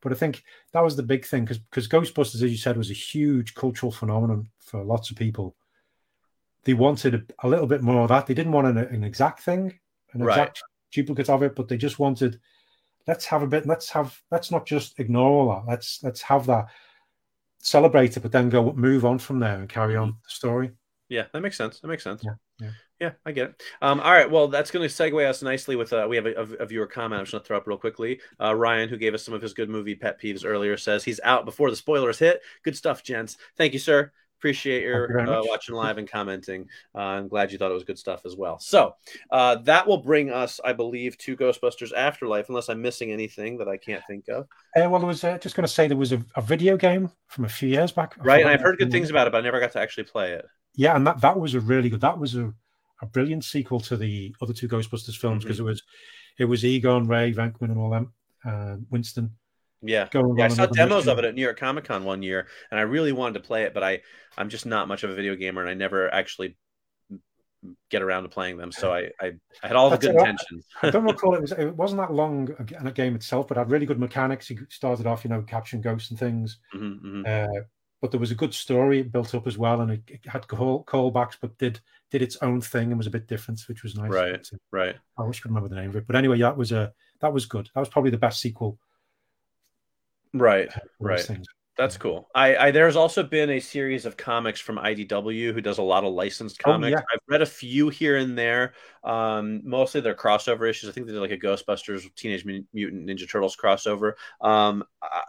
S5: But I think that was the big thing because because Ghostbusters, as you said, was a huge cultural phenomenon for lots of people. They wanted a, a little bit more of that. They didn't want an, an exact thing, an
S4: Right.
S5: exact duplicate of it, but they just wanted. Let's have a bit. Let's have. Let's not just ignore all that. Let's let's have that. Celebrate it, but then go move on from there and carry on the story.
S4: Yeah, that makes sense. That makes sense.
S5: Yeah, yeah.
S4: Yeah, I get it. Um, all right, well, that's going to segue us nicely with uh, we have a, a, a viewer comment. I'm just going to throw up real quickly. Uh, Ryan, who gave us some of his good movie pet peeves earlier, says he's out before the spoilers hit. Good stuff, gents. Thank you, sir. Appreciate
S5: Thank you
S4: your uh, watching live and commenting. Uh, I'm glad you thought it was good stuff as well. So uh, that will bring us, I believe, to Ghostbusters Afterlife, unless I'm missing anything that I can't think of.
S5: Uh, well, there was uh, just going to say there was a, a video game from a few years back.
S4: Right, and I've heard good things about it, but I never got to actually play it.
S5: yeah, and that that was a really good. That was a, a brilliant sequel to the other two Ghostbusters films because
S4: Mhm.
S5: it was it was Egon, Ray, Venkman, and all them. Uh, Winston.
S4: Yeah. Yeah, I saw demos
S5: mission.
S4: of it at New York Comic Con one year, and I really wanted to play it, but I I'm just not much of a video gamer, and I never actually get around to playing them. So I I, I had all the
S5: That's
S4: good intentions.
S5: I don't recall it was it wasn't that long a, a game itself, but had really good mechanics. He started off, you know, capturing ghosts and things.
S4: Mhm, mhm.
S5: Uh, but there was a good story built up as well, and it, it had call, callbacks, but did did its own thing and was a bit different, which was nice.
S4: Right.
S5: Uh,
S4: Right.
S5: I wish I could remember the name of it, but anyway, that was a that was good. That was probably the best sequel.
S4: Right. Right.
S5: things.
S4: That's cool. I, I there's also been a series of comics from IDW who does a lot of licensed
S5: Oh,
S4: comics.
S5: yeah.
S4: I've read a few here and there. Um, mostly they're crossover issues. I think they did like a Ghostbusters Teenage Mutant Ninja Turtles crossover. Um,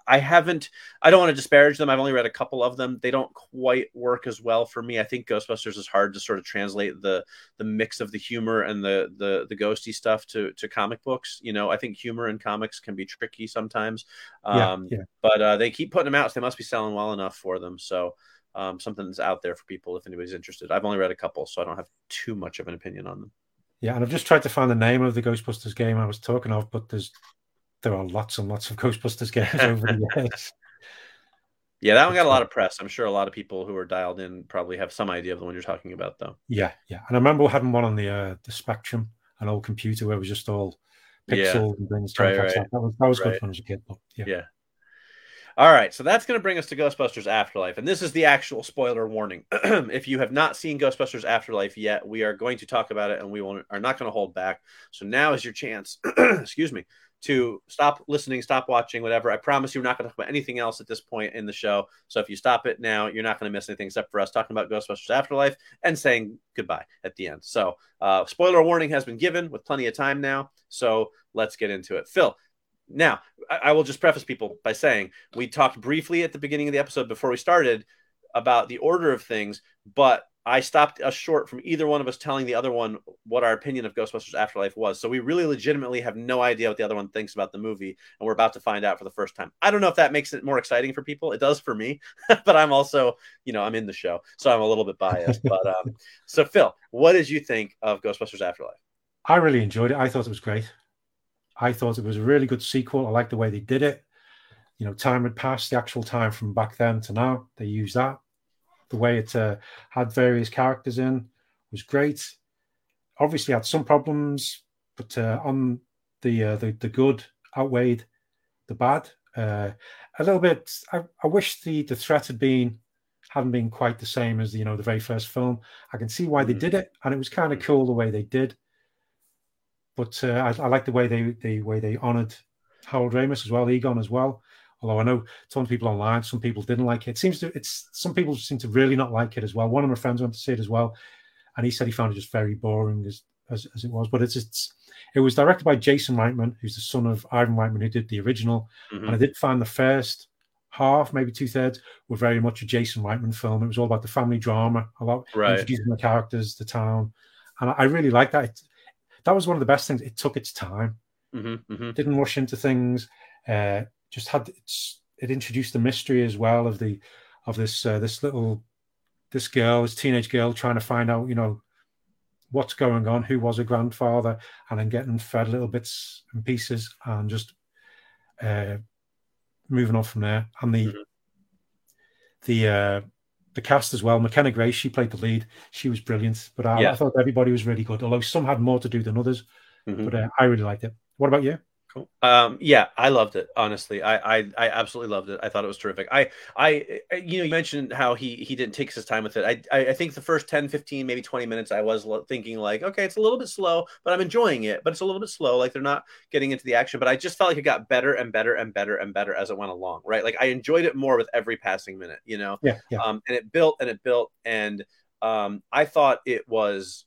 S4: I, haven't. I don't want to disparage them. I've only read a couple of them. They don't quite work as well for me. I think Ghostbusters is hard to sort of translate the the mix of the humor and the the the ghosty stuff to to comic books. You know, I think humor in comics can be tricky sometimes.
S5: Yeah,
S4: Um,
S5: yeah.
S4: but uh, they keep putting them out, so they must be selling well enough for them. So um, something's out there for people if anybody's interested. I've only read a couple, so I don't have too much of an opinion on them.
S5: Yeah, and I've just tried to find the name of the Ghostbusters game I was talking of, but there's there are lots and lots of Ghostbusters games over the years.
S4: Yeah, that one got a lot of press. I'm sure a lot of people who are dialed in probably have some idea of the one you're talking about, though.
S5: Yeah, yeah. And I remember having one on the uh, the Spectrum, an old computer where it was just all
S4: Yeah.
S5: pixels and things.
S4: Right, right.
S5: That. that was that was
S4: Right.
S5: good when I was a kid. But yeah.
S4: Yeah. All right, so that's going to bring us to Ghostbusters Afterlife, and this is the actual spoiler warning. if you have not seen Ghostbusters Afterlife yet, we are going to talk about it, and we will, are not going to hold back. So now is your chance, excuse me, to stop listening, stop watching, whatever. I promise you, we're not going to talk about anything else at this point in the show. So if you stop it now, you're not going to miss anything except for us talking about Ghostbusters Afterlife and saying goodbye at the end. So uh, spoiler warning has been given with plenty of time now. So let's get into it. Phil, now I, I will just preface people by saying we talked briefly at the beginning of the episode before we started about the order of things, but I stopped us short from either one of us telling the other one what our opinion of Ghostbusters Afterlife was. So we really legitimately have no idea what the other one thinks about the movie, and we're about to find out for the first time. I don't know if that makes it more exciting for people. It does for me, but I'm also, you know, I'm in the show, so I'm a little bit biased. but um, so Phil, what did you think of Ghostbusters Afterlife?
S5: I really enjoyed it. I thought it was great. I thought it was a really good sequel. I like the way they did it. You know, time had passed, the actual time from back then to now. They used that. The way it uh, had various characters in was great. Obviously, had some problems, but uh, on the, uh, the the good outweighed the bad. Uh, a little bit. I, I wish the the threat had been hadn't been quite the same as you know the very first film. I can see why they
S4: Mhm.
S5: did it, and it was kind of cool the way they did. But uh, I, I like the way they the way they honoured Harold Ramis as well, Egon as well. Although I know some people online, some people didn't like it. it. Seems to it's some people seem to really not like it as well. One of my friends went to see it as well, and he said he found it just very boring as as, as it was. But it's it's it was directed by Jason Reitman, who's the son of Ivan Reitman, who did the original.
S4: Mhm.
S5: And I did find the first half, maybe two thirds, were very much a Jason Reitman film. It was all about the family drama, a lot
S4: Right.
S5: introducing the characters, the town, and I, I really liked that. It, that was one of the best things. It took its time,
S4: Mhm, mhm.
S5: didn't rush into things. Uh, just had it's it introduced the mystery as well of the of this uh, this little this girl, this teenage girl, trying to find out, you know, what's going on, who was her grandfather, and then getting fed little bits and pieces, and just uh, moving on from there. And the
S4: Mhm.
S5: the uh, the cast as well. McKenna Grace, she played the lead. She was brilliant, but I,
S4: Yeah.
S5: I thought everybody was really good. Although some had more to do than others,
S4: Mhm.
S5: but uh, I really liked it. What about you?
S4: Cool. Um, yeah, I loved it. Honestly, I, I, I absolutely loved it. I thought it was terrific. I, I, you know, you mentioned how he, he didn't take his time with it. I, I, I think the first 10, 15, maybe 20 minutes, I was thinking like, okay, it's a little bit slow, but I'm enjoying it, but it's a little bit slow. Like they're not getting into the action, but I just felt like it got better and better and better and better as it went along. Right. Like I enjoyed it more with every passing minute, you know?
S5: Yeah, yeah.
S4: um, and it built and it built and um, i thought it was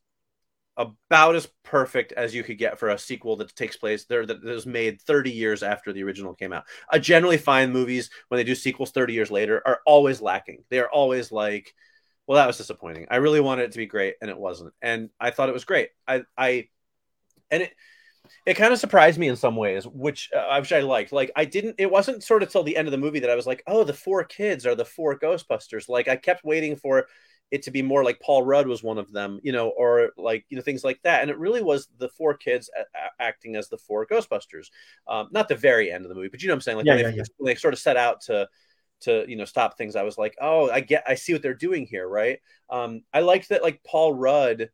S4: about as perfect as you could get for a sequel that takes place there that was made 30 years after the original came out i generally find movies when they do sequels 30 years later are always lacking they are always like well that was disappointing i really wanted it to be great and it wasn't and i thought it was great i i and it it kind of surprised me in some ways, which uh, which I liked. Like I didn't. It wasn't sort of till the end of the movie that I was like, "Oh, the four kids are the four Ghostbusters." Like I kept waiting for it to be more like Paul Rudd was one of them, you know, or like you know things like that. And it really was the four kids a- acting as the four Ghostbusters. Um, not the very end of the movie, but you know what I'm saying. Like
S5: Yeah,
S4: when,
S5: yeah,
S4: they,
S5: yeah.
S4: when they sort of set out to to you know stop things, I was like, oh, I get, I see what they're doing here, right? Um, I liked that like Paul Rudd.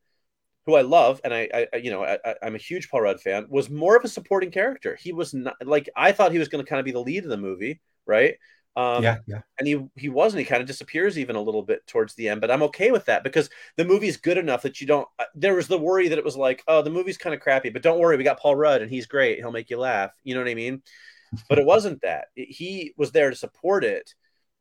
S4: Who I love, and I, I you know, I, I'm a huge Paul Rudd fan. Was more of a supporting character. He was not like I thought he was going to kind of be the lead of the movie, right? Um,
S5: yeah, yeah,
S4: and he he wasn't. He kind of disappears even a little bit towards the end, but I'm okay with that because the movie's good enough that you don't. uh, There was the worry that it was like, oh, the movie's kind of crappy, but don't worry, we got Paul Rudd and he's great. He'll make you laugh. You know what I mean? But it wasn't that. It- he was there to support it,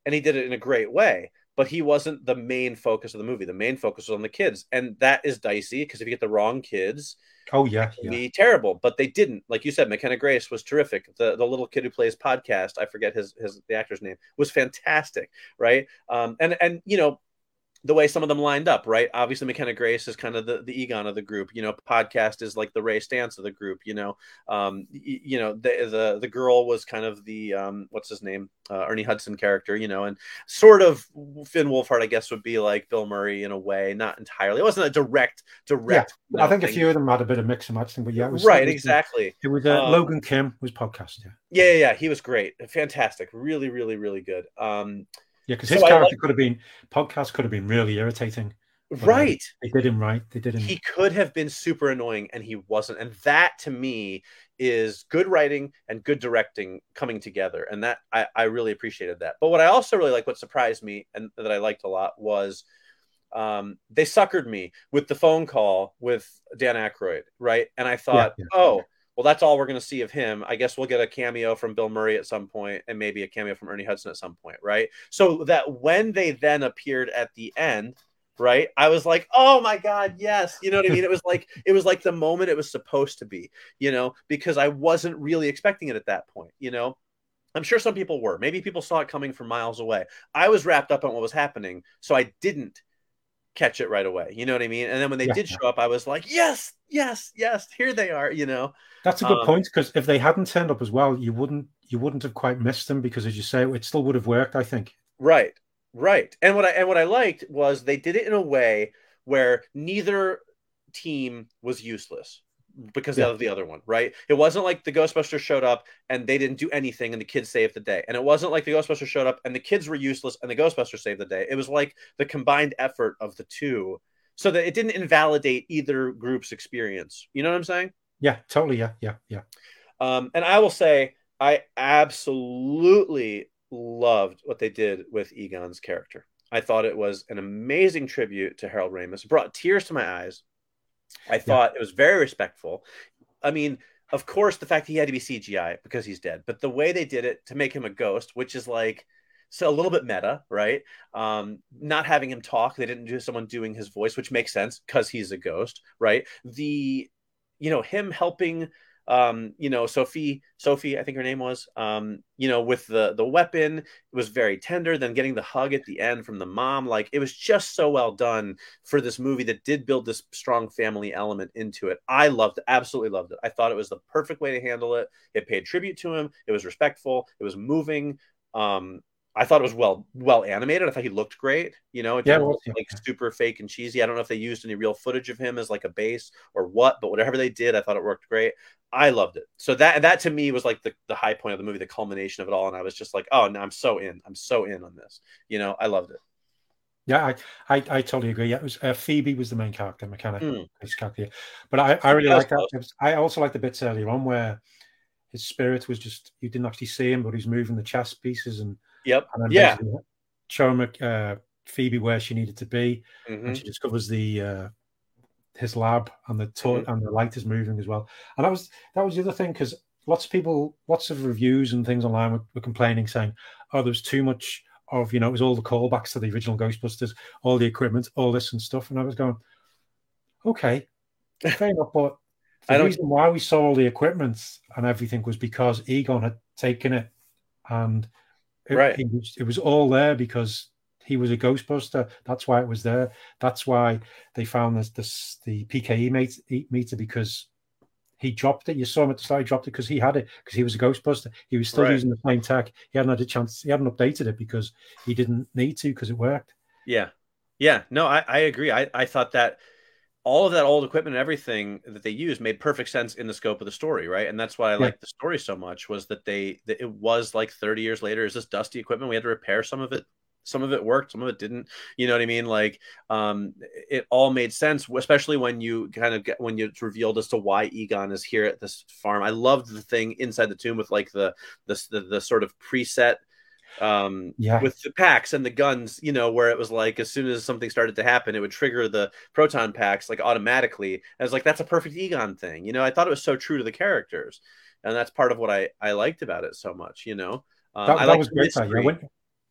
S4: and he did it in a great way. But he wasn't the main focus of the movie. The main focus was on the kids, and that is dicey because if you get the wrong kids,
S5: oh yeah, yeah.
S4: be terrible, but they didn't. Like you said, McKenna Grace was terrific. The the little kid who plays podcast, I forget his his the actor's name, was fantastic, right? Um, and and you know the way some of them lined up, right? Obviously, McKenna Grace is kind of the, the Egon of the group. You know, podcast is like the Ray Stantz of the group. You know, um, y- you know the the the girl was kind of the um, what's his name, uh, Ernie Hudson character. You know, and sort of Finn Wolfhard, I guess, would be like Bill Murray in a way, not entirely. It wasn't a direct direct. you
S5: I
S4: know,
S5: think a few of them had a bit of mix and matching, but yeah, it was
S4: right,
S5: it was-
S4: exactly.
S5: It was uh,
S4: Um,
S5: Logan Kim was podcast, yeah,
S4: Yeah, yeah, yeah, he was great, fantastic, really, really, really good. Um,
S5: yeah, because his
S4: I
S5: character
S4: like-
S5: could have been podcast could have been really irritating.
S4: right,
S5: They did him right. They did him.
S4: he could have been super annoying, and he wasn't. And that, to me, is good writing and good directing coming together, and that I, I really appreciated that. But what I also really like, what surprised me, and that I liked a lot, was um, they suckered me with the phone call with Dan Aykroyd, right? And I thought,
S5: yeah.
S4: oh, well, that's all we're going to see of him. I guess we'll get a cameo from Bill Murray at some point, and maybe a cameo from Ernie Hudson at some point, right? So that when they then appeared at the end, right, I was like, oh my god, yes, you know what I mean? It was like it was like the moment it was supposed to be, you know, because I wasn't really expecting it at that point, you know. I'm sure some people were. Maybe people saw it coming from miles away. I was wrapped up on what was happening, so I didn't catch it right away. You know what I mean? And then when they
S5: Yeah,
S4: did show up, I was like, yes, yes, yes, here they are. You know,
S5: That's a good
S4: um,
S5: point because if they hadn't turned up as well, you wouldn't you wouldn't have quite missed them because, as you say, it still would have worked. I think.
S4: right, right. And what I and what I liked was they did it in a way where neither team was useless because
S5: Yeah.
S4: of the other one, right? It wasn't like the Ghostbusters showed up and they didn't do anything and the kids saved the day. And it wasn't like the Ghostbusters showed up and the kids were useless and the Ghostbusters saved the day. It was like the combined effort of the two so that it didn't invalidate either group's experience. You know what I'm saying?
S5: Yeah, totally. Yeah, yeah, yeah.
S4: Um, and I will say, I absolutely loved what they did with Egon's character. I thought it was an amazing tribute to Harold Ramis. It brought tears to my eyes. I thought it was very respectful. I mean, of course, the fact he had to be CGI because he's dead, but the way they did it to make him a ghost, which is like so a little bit meta, right? Um, not having him talk, they didn't do someone doing his voice, which makes sense because he's a ghost, right? The you know him helping um you know sophie sophie i think her name was um you know with the the weapon it was very tender then getting the hug at the end from the mom like it was just so well done for this movie that did build this strong family element into it. I loved absolutely loved it. I thought it was the perfect way to handle it. It paid tribute to him. It was respectful. It was moving. Um I thought it was well well animated. I thought he looked great. You know, it
S5: Yeah, yeah.
S4: like super fake and cheesy. I don't know if they used any real footage of him as like a base or what, but whatever they did, I thought it worked great. I loved it. So that that to me was like the, the high point of the movie, the culmination of it all. And I was just like, oh, no, I'm so in. I'm so in on this. You know, I loved it.
S5: Yeah, I, I, I totally agree. Yeah, it was uh, Phoebe was the main character, mechanic,
S4: Mm.
S5: character. But I, I really like that.
S4: close.
S5: I also like the bits earlier on where his spirit was just you didn't actually see him, but he's moving the chess pieces and,
S4: Yep.
S5: and then
S4: Yeah.
S5: show uh, Phoebe where she needed to be,
S4: Mhm.
S5: and she discovers the uh, his lab and the to-
S4: Mm-hmm.
S5: and the light is moving as well. And that was that was the other thing because lots of people, lots of reviews and things online were, were complaining, saying, "Oh, there's too much." Of you know, it was all the callbacks to the original Ghostbusters, all the equipment, all this and stuff, and I was going, okay, fair enough. But the reason why we saw all the equipment and everything was because Egon had taken it, and it,
S4: Right.
S5: it, was, it was all there because he was a Ghostbuster. That's why it was there. That's why they found this, this the PKE mate, meter because he dropped it. You saw him at the start. He dropped it because he had it because he was a Ghostbuster. He was still
S4: Right.
S5: using the same tech. He hadn't had a chance. He hadn't updated it because he didn't need to because it worked.
S4: Yeah. Yeah, no, I, I agree. I, I thought that all of that old equipment and everything that they used made perfect sense in the scope of the story, right? And that's why I
S5: Yeah.
S4: liked the story so much was that they that it was like 30 years later. Is this dusty equipment? We had to repair some of it. Some of it worked, some of it didn't. You know what I mean? Like, um, it all made sense, especially when you kind of get when it's revealed as to why Egon is here at this farm. I loved the thing inside the tomb with like the the the, the sort of preset um
S5: Yeah.
S4: with the packs and the guns you know where it was like as soon as something started to happen it would trigger the proton packs like automatically and I was like that's a perfect egon thing you know i thought it was so true to the characters and that's part of what i i liked about it so much you know um,
S5: That, that was great. That, yeah. When,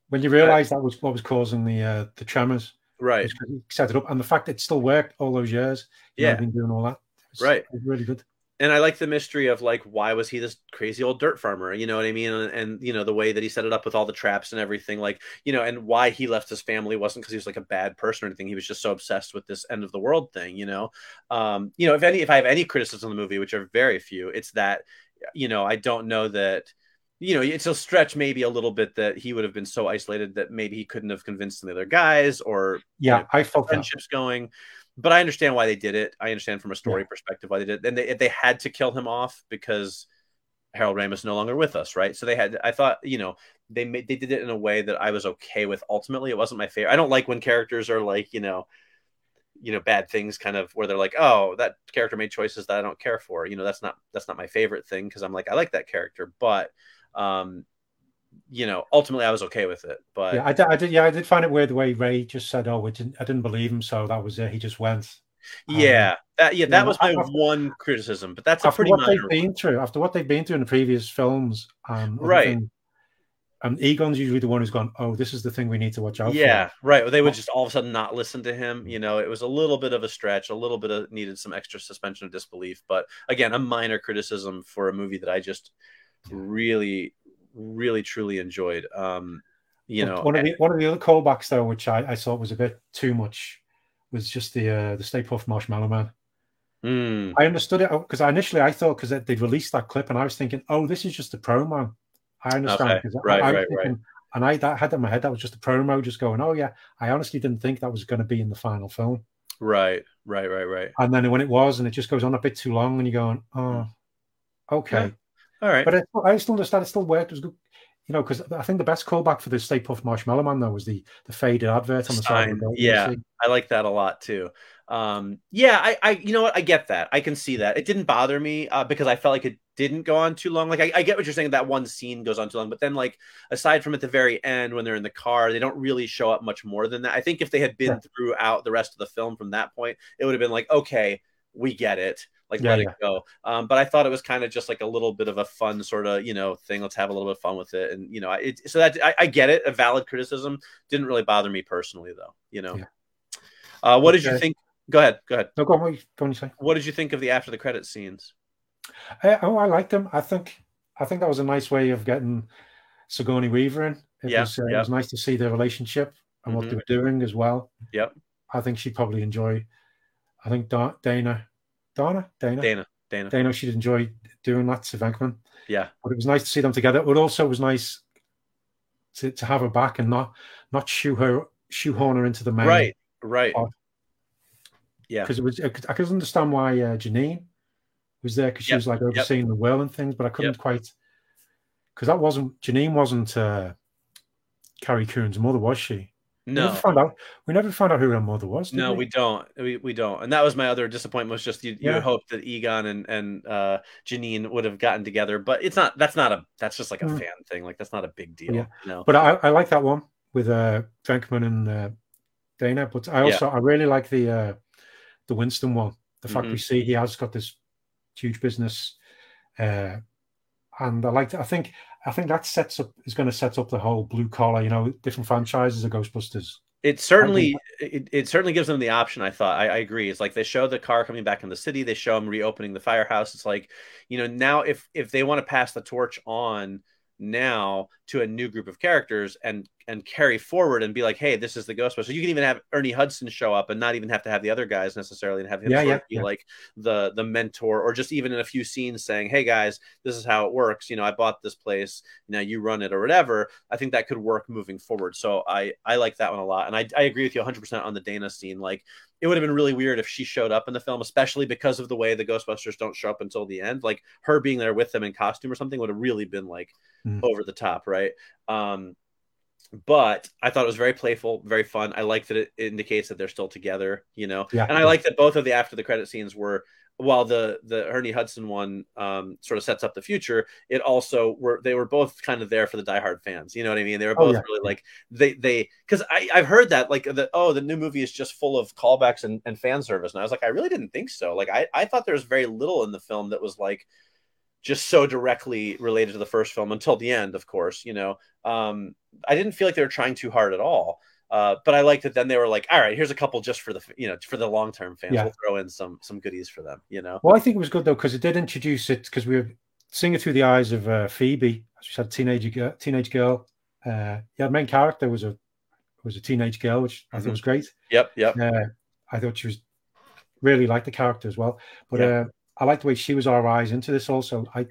S5: when you realize that was what was causing the uh, the tremors,
S4: right
S5: was 'cause he set it up, and the fact it still worked all those years. you know,
S4: Yeah.
S5: been doing all that.
S4: Right.
S5: really good.
S4: And I like the mystery of like why was he this crazy old dirt farmer? You know what I mean? And, and you know the way that he set it up with all the traps and everything, like you know, and why he left his family wasn't because he was like a bad person or anything. He was just so obsessed with this end of the world thing. You know, um, you know, if any, if I have any criticism of the movie, which are very few, it's that you know I don't know that. You know, it's a stretch maybe a little bit that he would have been so isolated that maybe he couldn't have convinced the other guys or
S5: Yeah,
S4: Yeah.
S5: I felt that.
S4: friendships going. But I understand why they did it. I understand from a story perspective why they did it. And they they had to kill him off because Harold Ramis no longer with us, right? So they had I thought, you know, they made they did it in a way that I was okay with. Ultimately, it wasn't my favorite. I don't like when characters are like, you know, you know, bad things kind of where they're like, "Oh, that character made choices that I don't care for." You know, that's not that's not my favorite thing because I'm like I like that character, but um you know, ultimately I was okay with it. But
S5: Yeah, I did, I did. Yeah, I did find it weird the way Ray just said, "Oh, we didn't, I didn't believe him," so that was it. He just went. Um,
S4: yeah, that yeah, that
S5: know,
S4: was my
S5: after-
S4: one criticism, but that's a
S5: after
S4: pretty
S5: what
S4: minor
S5: they've been through, after what they've been through in the previous films, and
S4: Right.
S5: And Egon's usually the one who's gone, "Oh, this is the thing we need to watch out
S4: Yeah, right. They would just all of a sudden not listen to him. You know, it was a little bit of a stretch, a little bit of needed some extra suspension of disbelief. But again, a minor criticism for a movie that I just really, really, truly enjoyed. Um, you know,
S5: one of the one of the other callbacks though, which I, I thought was a bit too much, was just the uh, the Stay Puft Marshmallow Man.
S4: mm,
S5: I understood it because initially I thought because they'd released that clip and I was thinking, oh, this is just a promo. I understand
S4: Okay,
S5: I-
S4: right,
S5: I, was
S4: right, right.
S5: and I that had in my head that was just a promo, just going, oh yeah. I honestly didn't think that was going to be in the final film,
S4: right, right, right, right.
S5: and then when it was, and it just goes on a bit too long, and you're going, oh, okay.
S4: All right.
S5: But I, I still understand it still worked. It was good, you know, because I think the best callback for the Stay Puft Marshmallow Man though was the the faded advert on the side. Of the
S4: yeah. I like that a lot too. Um, yeah, I, I, you know what, I get that. I can see that. It didn't bother me uh, because I felt like it didn't go on too long. Like I, I get what you're saying. That one scene goes on too long, but then like aside from at the very end when they're in the car, they don't really show up much more than that. I think if they had been
S5: Yeah.
S4: throughout the rest of the film from that point, it would have been like, okay, we get it. Like
S5: Yeah,
S4: let
S5: yeah.
S4: it go. Um, but I thought it was kind of just like a little bit of a fun sort of you know thing. Let's have a little bit of fun with it, and you know, it, so that I, I get it. A valid criticism didn't really bother me personally, though. You know.
S5: Yeah.
S4: Uh, what did you think? Go ahead. Go ahead.
S5: No, go on. What you, go on. You say.
S4: What did you think of the after the credit scenes?
S5: Uh, oh, I liked them. I think I think that was a nice way of getting Sigourney Weaver in. It
S4: Yeah,
S5: was uh,
S4: yeah.
S5: it was nice to see their relationship and what
S4: Mhm.
S5: they were doing as well.
S4: Yep.
S5: I think she'd probably enjoy. I think Da- Dana, Dana, Dana,
S4: Dana. Dana.
S5: Dana, she'd enjoy doing that to Venkman.
S4: Yeah.
S5: But it was nice to see them together. But also it was nice to, to have her back and not not shoe her shoehorn her into the main
S4: Right. Right.
S5: Oh.
S4: Yeah.
S5: because it was I could, understand why uh, Janine was there because she
S4: Yep,
S5: was like overseeing the will and things, but I couldn't quite because that wasn't Janine wasn't uh, Carrie Coon's mother, was she? We
S4: No.
S5: never found out. We never found out who her mother was.
S4: No, we don't. We, we don't. And that was my other disappointment. Was just you, you
S5: Yeah.
S4: hoped that Egon and and uh, Janine would have gotten together, but it's not. That's not a. That's just like a
S5: Mm.
S4: fan thing. Like that's not a big deal.
S5: Yeah.
S4: No.
S5: But I, I like that one with uh, Venkman and uh, Dana. But I also I really like the uh, the Winston one. The fact
S4: Mhm.
S5: we see he has got this huge business, uh, and I like. I think I think that sets up is going to set up the whole blue collar. You know, different franchises of Ghostbusters.
S4: It certainly it, it certainly gives them the option. I thought I, I agree. It's like they show the car coming back in the city. They show them reopening the firehouse. It's like you know now if if they want to pass the torch on now to a new group of characters and and carry forward and be like, hey, this is the Ghostbusters. You can even have Ernie Hudson show up and not even have to have the other guys necessarily and have him
S5: Yeah,
S4: sort
S5: yeah,
S4: of be
S5: yeah.
S4: like the the mentor or just even in a few scenes saying, hey guys, this is how it works. You know, I bought this place, now you run it or whatever. I think that could work moving forward. So I I like that one a lot, and I I agree with you 100 percent on the Dana scene. Like it would have been really weird if she showed up in the film, especially because of the way the Ghostbusters don't show up until the end. Like her being there with them in costume or something would have really been like
S5: Mm.
S4: over the top, right? Um, but I thought it was very playful, very fun. I like that it indicates that they're still together, you know.
S5: Yeah,
S4: and I like that both of the after the credit scenes were while the the Ernie Hudson one um, sort of sets up the future, it also were they were both kind of there for the diehard fans. You know what I mean? They were
S5: Oh,
S4: both
S5: yeah.
S4: really like they they because I I've heard that like the oh the new movie is just full of callbacks and, and fan service, and I was like I really didn't think so. Like I I thought there was very little in the film that was like just so directly related to the first film until the end, of course. You know, um, I didn't feel like they were trying too hard at all. Uh, but I liked that. Then they were like, "All right, here's a couple just for the you know for the long term fans.
S5: Yeah.
S4: We'll throw in some some goodies for them." You know,
S5: Well, I think it was good though because it did introduce it because we were seeing it through the eyes of uh, Phoebe. She had a teenage girl. Teenage girl. Uh, yeah, main character was a was a teenage girl, which I thought
S4: Mhm.
S5: was great.
S4: yep, yep,
S5: Uh, I thought she was really liked the character as well. But
S4: Yeah.
S5: uh, I liked the way she was our eyes into this. Also, I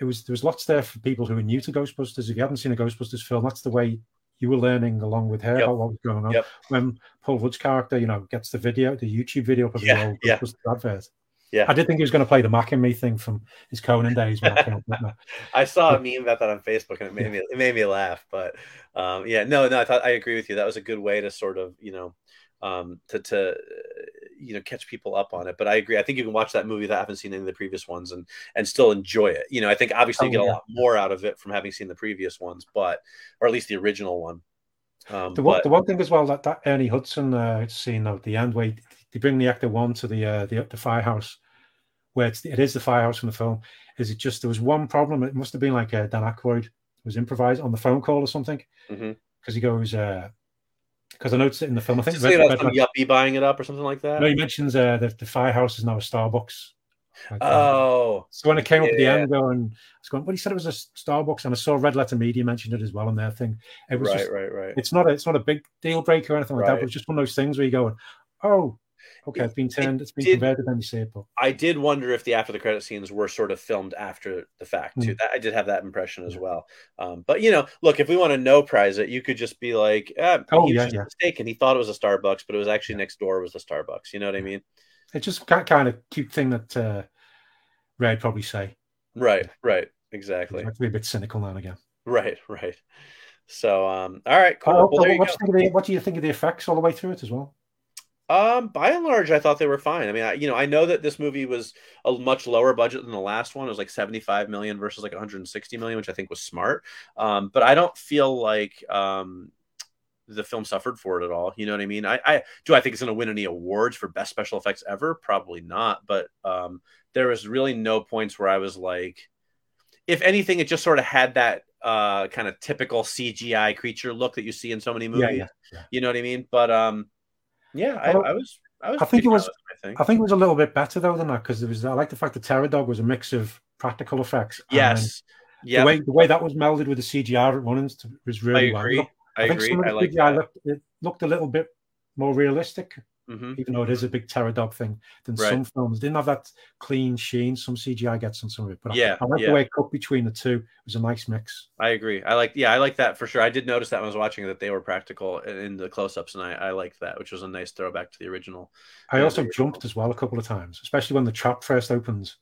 S5: it was there was lots there for people who are new to Ghostbusters. If you haven't seen a Ghostbusters film, that's the way you were learning along with her
S4: Yep.
S5: about what was going on.
S4: Yep.
S5: When Paul Rudd's character, you know, gets the video, the YouTube video up of
S4: Yeah,
S5: the
S4: yeah.
S5: Advert.
S4: Yeah.
S5: I did think he was going to play the Mac and Me thing from his Conan days. When I came up with that.
S4: I saw a meme about that on Facebook and it made me it made me laugh. But um, yeah, no, no, I thought I agree with you. That was a good way to sort of you know um, to to you know catch people up on it. But I agree. I think you can watch that movie that I haven't seen any of the previous ones and and still enjoy it. You know, I think obviously you
S5: Oh,
S4: get a lot more out of it from having seen the previous ones, but or at least the original one. Um,
S5: The one,
S4: but-
S5: the one thing as well that that Ernie Hudson uh, scene at the end where they bring the actor one to the uh, the, the firehouse, where it's, it is the firehouse from the film. Is it just there was one problem? It must have been like uh, Dan Aykroyd was improvised on the phone call or something because
S4: Mhm.
S5: he goes because I noticed it in the film. I think Red-
S4: about some
S5: Red-
S4: yuppie buying it up or something like that.
S5: no, he mentions uh, the the firehouse is now a Starbucks. Like, uh,
S4: oh,
S5: so when it came up at the end, going, I was going, well, he said it was a Starbucks, and I saw Red Letter Media mentioned it as well on their thing. It was
S4: right,
S5: just
S4: right, right.
S5: it's not a, it's not a big deal breaker or anything like that,
S4: Right.
S5: but it's just one of those things where you go, oh, okay, it's been turned, it's been
S4: did-
S5: converted, then you see it. But
S4: I did wonder if the after the credit scenes were sort of filmed after the fact too.
S5: Mm.
S4: That I did have that impression as
S5: Yeah.
S4: well. Um, but you know, look, if we want to no prize it, you could just be like, ah,
S5: Oh,
S4: he
S5: yeah,
S4: just
S5: yeah.
S4: mistaken. He thought it was a Starbucks, but it was actually next door was a Starbucks. You know what I mean?
S5: it's just that kind of cute thing that uh, Red probably say.
S4: Right, right, exactly.
S5: be a bit cynical now and again.
S4: Right, right. So, um, all right, cool.
S5: Oh,
S4: Well, there you
S5: what,
S4: go.
S5: do you think of the, what do you think of the effects all the way through it as well?
S4: Um, by and large, I thought they were fine. I mean, I, you know, I know that this movie was a much lower budget than the last one. It was like 75 million versus like 160 million, which I think was smart. Um, but I don't feel like um the film suffered for it at all. You know what I mean? I, I do I think it's going to win any awards for best special effects ever? Probably not. But um, there was really no points where I was like, if anything, it just sort of had that uh kind of typical CGI creature look that you see in so many movies.
S5: Yeah, yeah, yeah.
S4: You know what I mean? But um, yeah, I, I was I was
S5: I think it was-
S4: I think.
S5: I think it was a little bit better though than that because there was. I like the fact that Terror Dog was a mix of practical effects.
S4: Yes.
S5: the way the way that was melded with the CGI at Runnings was
S4: I
S5: really well.
S4: agree. I,
S5: think
S4: agree.
S5: some of
S4: I like
S5: CGI looked, it looked a little bit more realistic,
S4: hmm
S5: even though it is a big terror dog thing than
S4: Right.
S5: some films. Didn't have that clean sheen. Some CGI gets on some of it, but
S4: Yeah,
S5: I, like
S4: yeah.
S5: the way it cut between the two. It was a nice mix.
S4: I agree. I like. Yeah, I like that for sure. I did notice that when I was watching that they were practical in the close-ups, and I, I liked that, which was a nice throwback to the original.
S5: I also
S4: the
S5: jumped as well a couple of times, especially when the trap first opens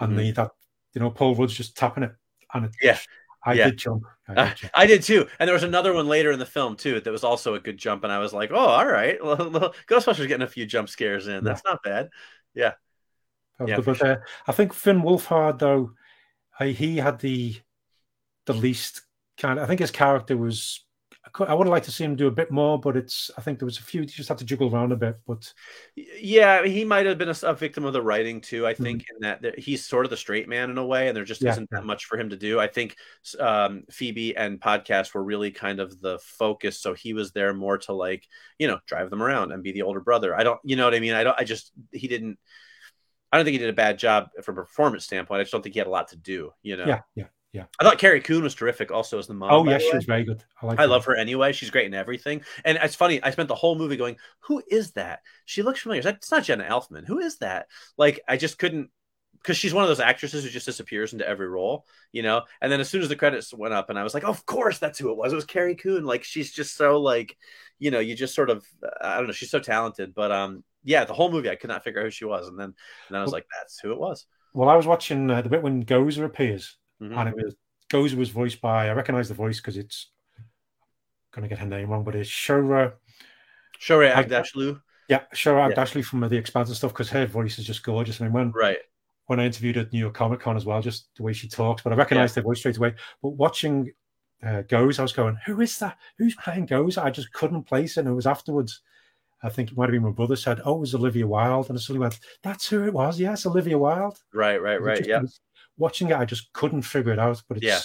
S5: and
S4: Mhm.
S5: the that you know Paul Rudd's just tapping it, and it,
S4: Yeah,
S5: I
S4: yeah.
S5: did jump. I
S4: Uh,
S5: did jump.
S4: I did too, and there was another one later in the film too that was also a good jump, and I was like, "Oh, all right, well, Ghostbusters getting a few jump scares in. That's not bad." Yeah, yeah,
S5: but
S4: for
S5: uh, I think Finn Wolfhard though, I, he had the the least kind. Of, I think his character was. I would have liked to see him do a bit more, but it's. I think there was a few. You just had to juggle around a bit, but
S4: yeah, he might have been a, a victim of the writing too. I think in that that he's sort of the straight man in a way, and there just
S5: Mm-hmm. Yeah,
S4: isn't that much for him to do. I think um, Phoebe and podcast were really kind of the focus, so he was there more to like you know drive them around and be the older brother. I don't, you know what I mean? I don't. I just he didn't. I don't think he did a bad job from a performance standpoint. I just don't think he had a lot to do. You know?
S5: yeah, yeah. Yeah.
S4: I thought Carrie Coon was terrific also as the mom.
S5: oh yeah, she was very good. I like.
S4: I love her anyway. She's great in everything. And it's funny, I spent the whole movie going, Who is that? She looks familiar. It's not Jenna Elfman. Who is that? Like, I just couldn't because she's one of those actresses who just disappears into every role, you know. And then as soon as the credits went up, and I was like, of course, that's who it was. It was Carrie Coon. Like she's just so like, you know, you just sort of, I don't know, she's so talented. But um, yeah, the whole movie, I could not figure out who she was, and then and then I was like, that's who it was.
S5: Well, I was watching uh, the bit when Gozer appears,
S4: Mhm.
S5: and it was Gozer was voiced by. I recognize the voice because it's going to get her name wrong, but it's Shora.
S4: Shohreh
S5: I-
S4: Aghdashloo.
S5: Yeah, Shora
S4: Yeah.
S5: From The Expanse and stuff because her voice is just gorgeous. I mean, when
S4: Right.
S5: when I interviewed at New York Comic Con as well, just the way she talks, but I recognized her voice straight away. But watching uh, Goes, I was going, who is that? Who's playing Goes? I just couldn't place it. And it was afterwards, I think it might have been my brother said, oh, it was Olivia Wilde. And I suddenly went, that's who it was. Yes, Olivia Wilde.
S4: Right. Right. Right. Yeah.
S5: Watching it, I just couldn't figure it out. But it's,
S4: Yeah.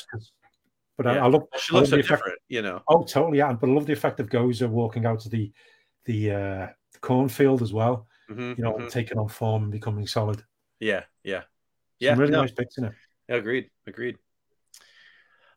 S5: but I,
S4: Yeah.
S5: I love,
S4: She looks so
S5: effect-
S4: different, you know.
S5: Oh, totally, yeah. But I love the effect of Gozer walking out to the the, uh, the cornfield as well.
S4: Mhm,
S5: You know,
S4: mhm.
S5: taking on form and becoming solid.
S4: Yeah. Yeah.
S5: Some
S4: Yeah.
S5: really
S4: no.
S5: nice bits in it.
S4: Agreed. Agreed.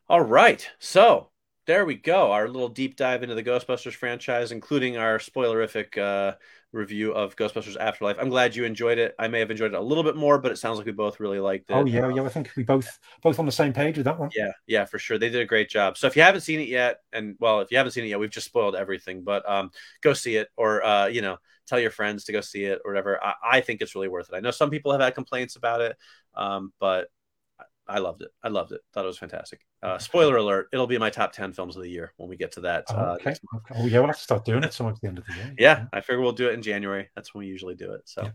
S4: All right. So there we go. Our little deep dive into the Ghostbusters franchise, including our spoilerific uh, review of Ghostbusters Afterlife. I'm glad you enjoyed it. I may have enjoyed it a little bit more, but it sounds like we both really liked it.
S5: Oh yeah, yeah. I think we both both on the same page with that one.
S4: yeah, yeah, for sure. They did a great job. So if you haven't seen it yet, and well, if you haven't seen it yet, we've just spoiled everything. But um, go see it, or uh, you know, tell your friends to go see it, or whatever. I, I think it's really worth it. I know some people have had complaints about it, um, but I loved it. I loved it. Thought it was fantastic. Uh, spoiler alert: It'll be my top ten films of the year when we get to that.
S5: Oh,
S4: uh,
S5: okay. okay. Oh yeah, we'll have to start doing it towards the end of the year.
S4: Yeah, I figure we'll do it in January. That's when we usually do it. So
S5: Yeah.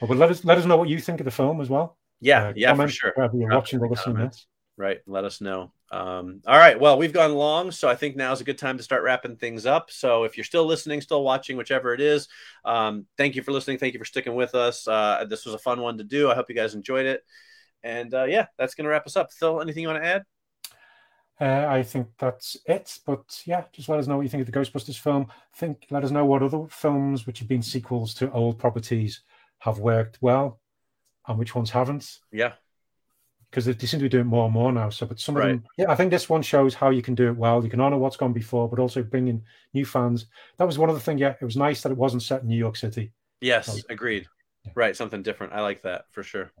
S5: Well, but let us let us know what you think of the film as well.
S4: yeah,
S5: Uh,
S4: yeah, for sure.
S5: Whether you're
S4: Drop
S5: watching or listening this.
S4: Right. Let us know. Um, all right. Well, we've gone long, so I think now is a good time to start wrapping things up. So if you're still listening, still watching, whichever it is, um, thank you for listening. Thank you for sticking with us. Uh, this was a fun one to do. I hope you guys enjoyed it. And uh, yeah, that's going to wrap us up. Phil, anything you want to add?
S5: Uh, I think that's it. But yeah, just let us know what you think of the Ghostbusters film. Think let us know what other films which have been sequels to old properties have worked well, and which ones haven't.
S4: Yeah.
S5: Because they, they seem to be doing more and more now. So, but some
S4: Right.
S5: of them, yeah, I think this one shows how you can do it well. You can honor what's gone before, but also bring in new fans. That was one of the things. Yeah, it was nice that it wasn't set in New York City.
S4: Yes.
S5: Oh,
S4: Agreed.
S5: yeah.
S4: Right. Something different. I like that for sure.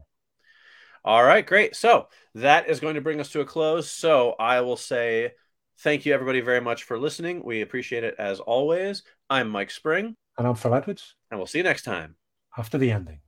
S4: All right. Great. So that is going to bring us to a close. So I will say thank you, everybody, very much for listening. We appreciate it as always. I'm Mike Spring,
S5: And I'm Phil Edwards
S4: and we'll see you next time.
S5: after the ending.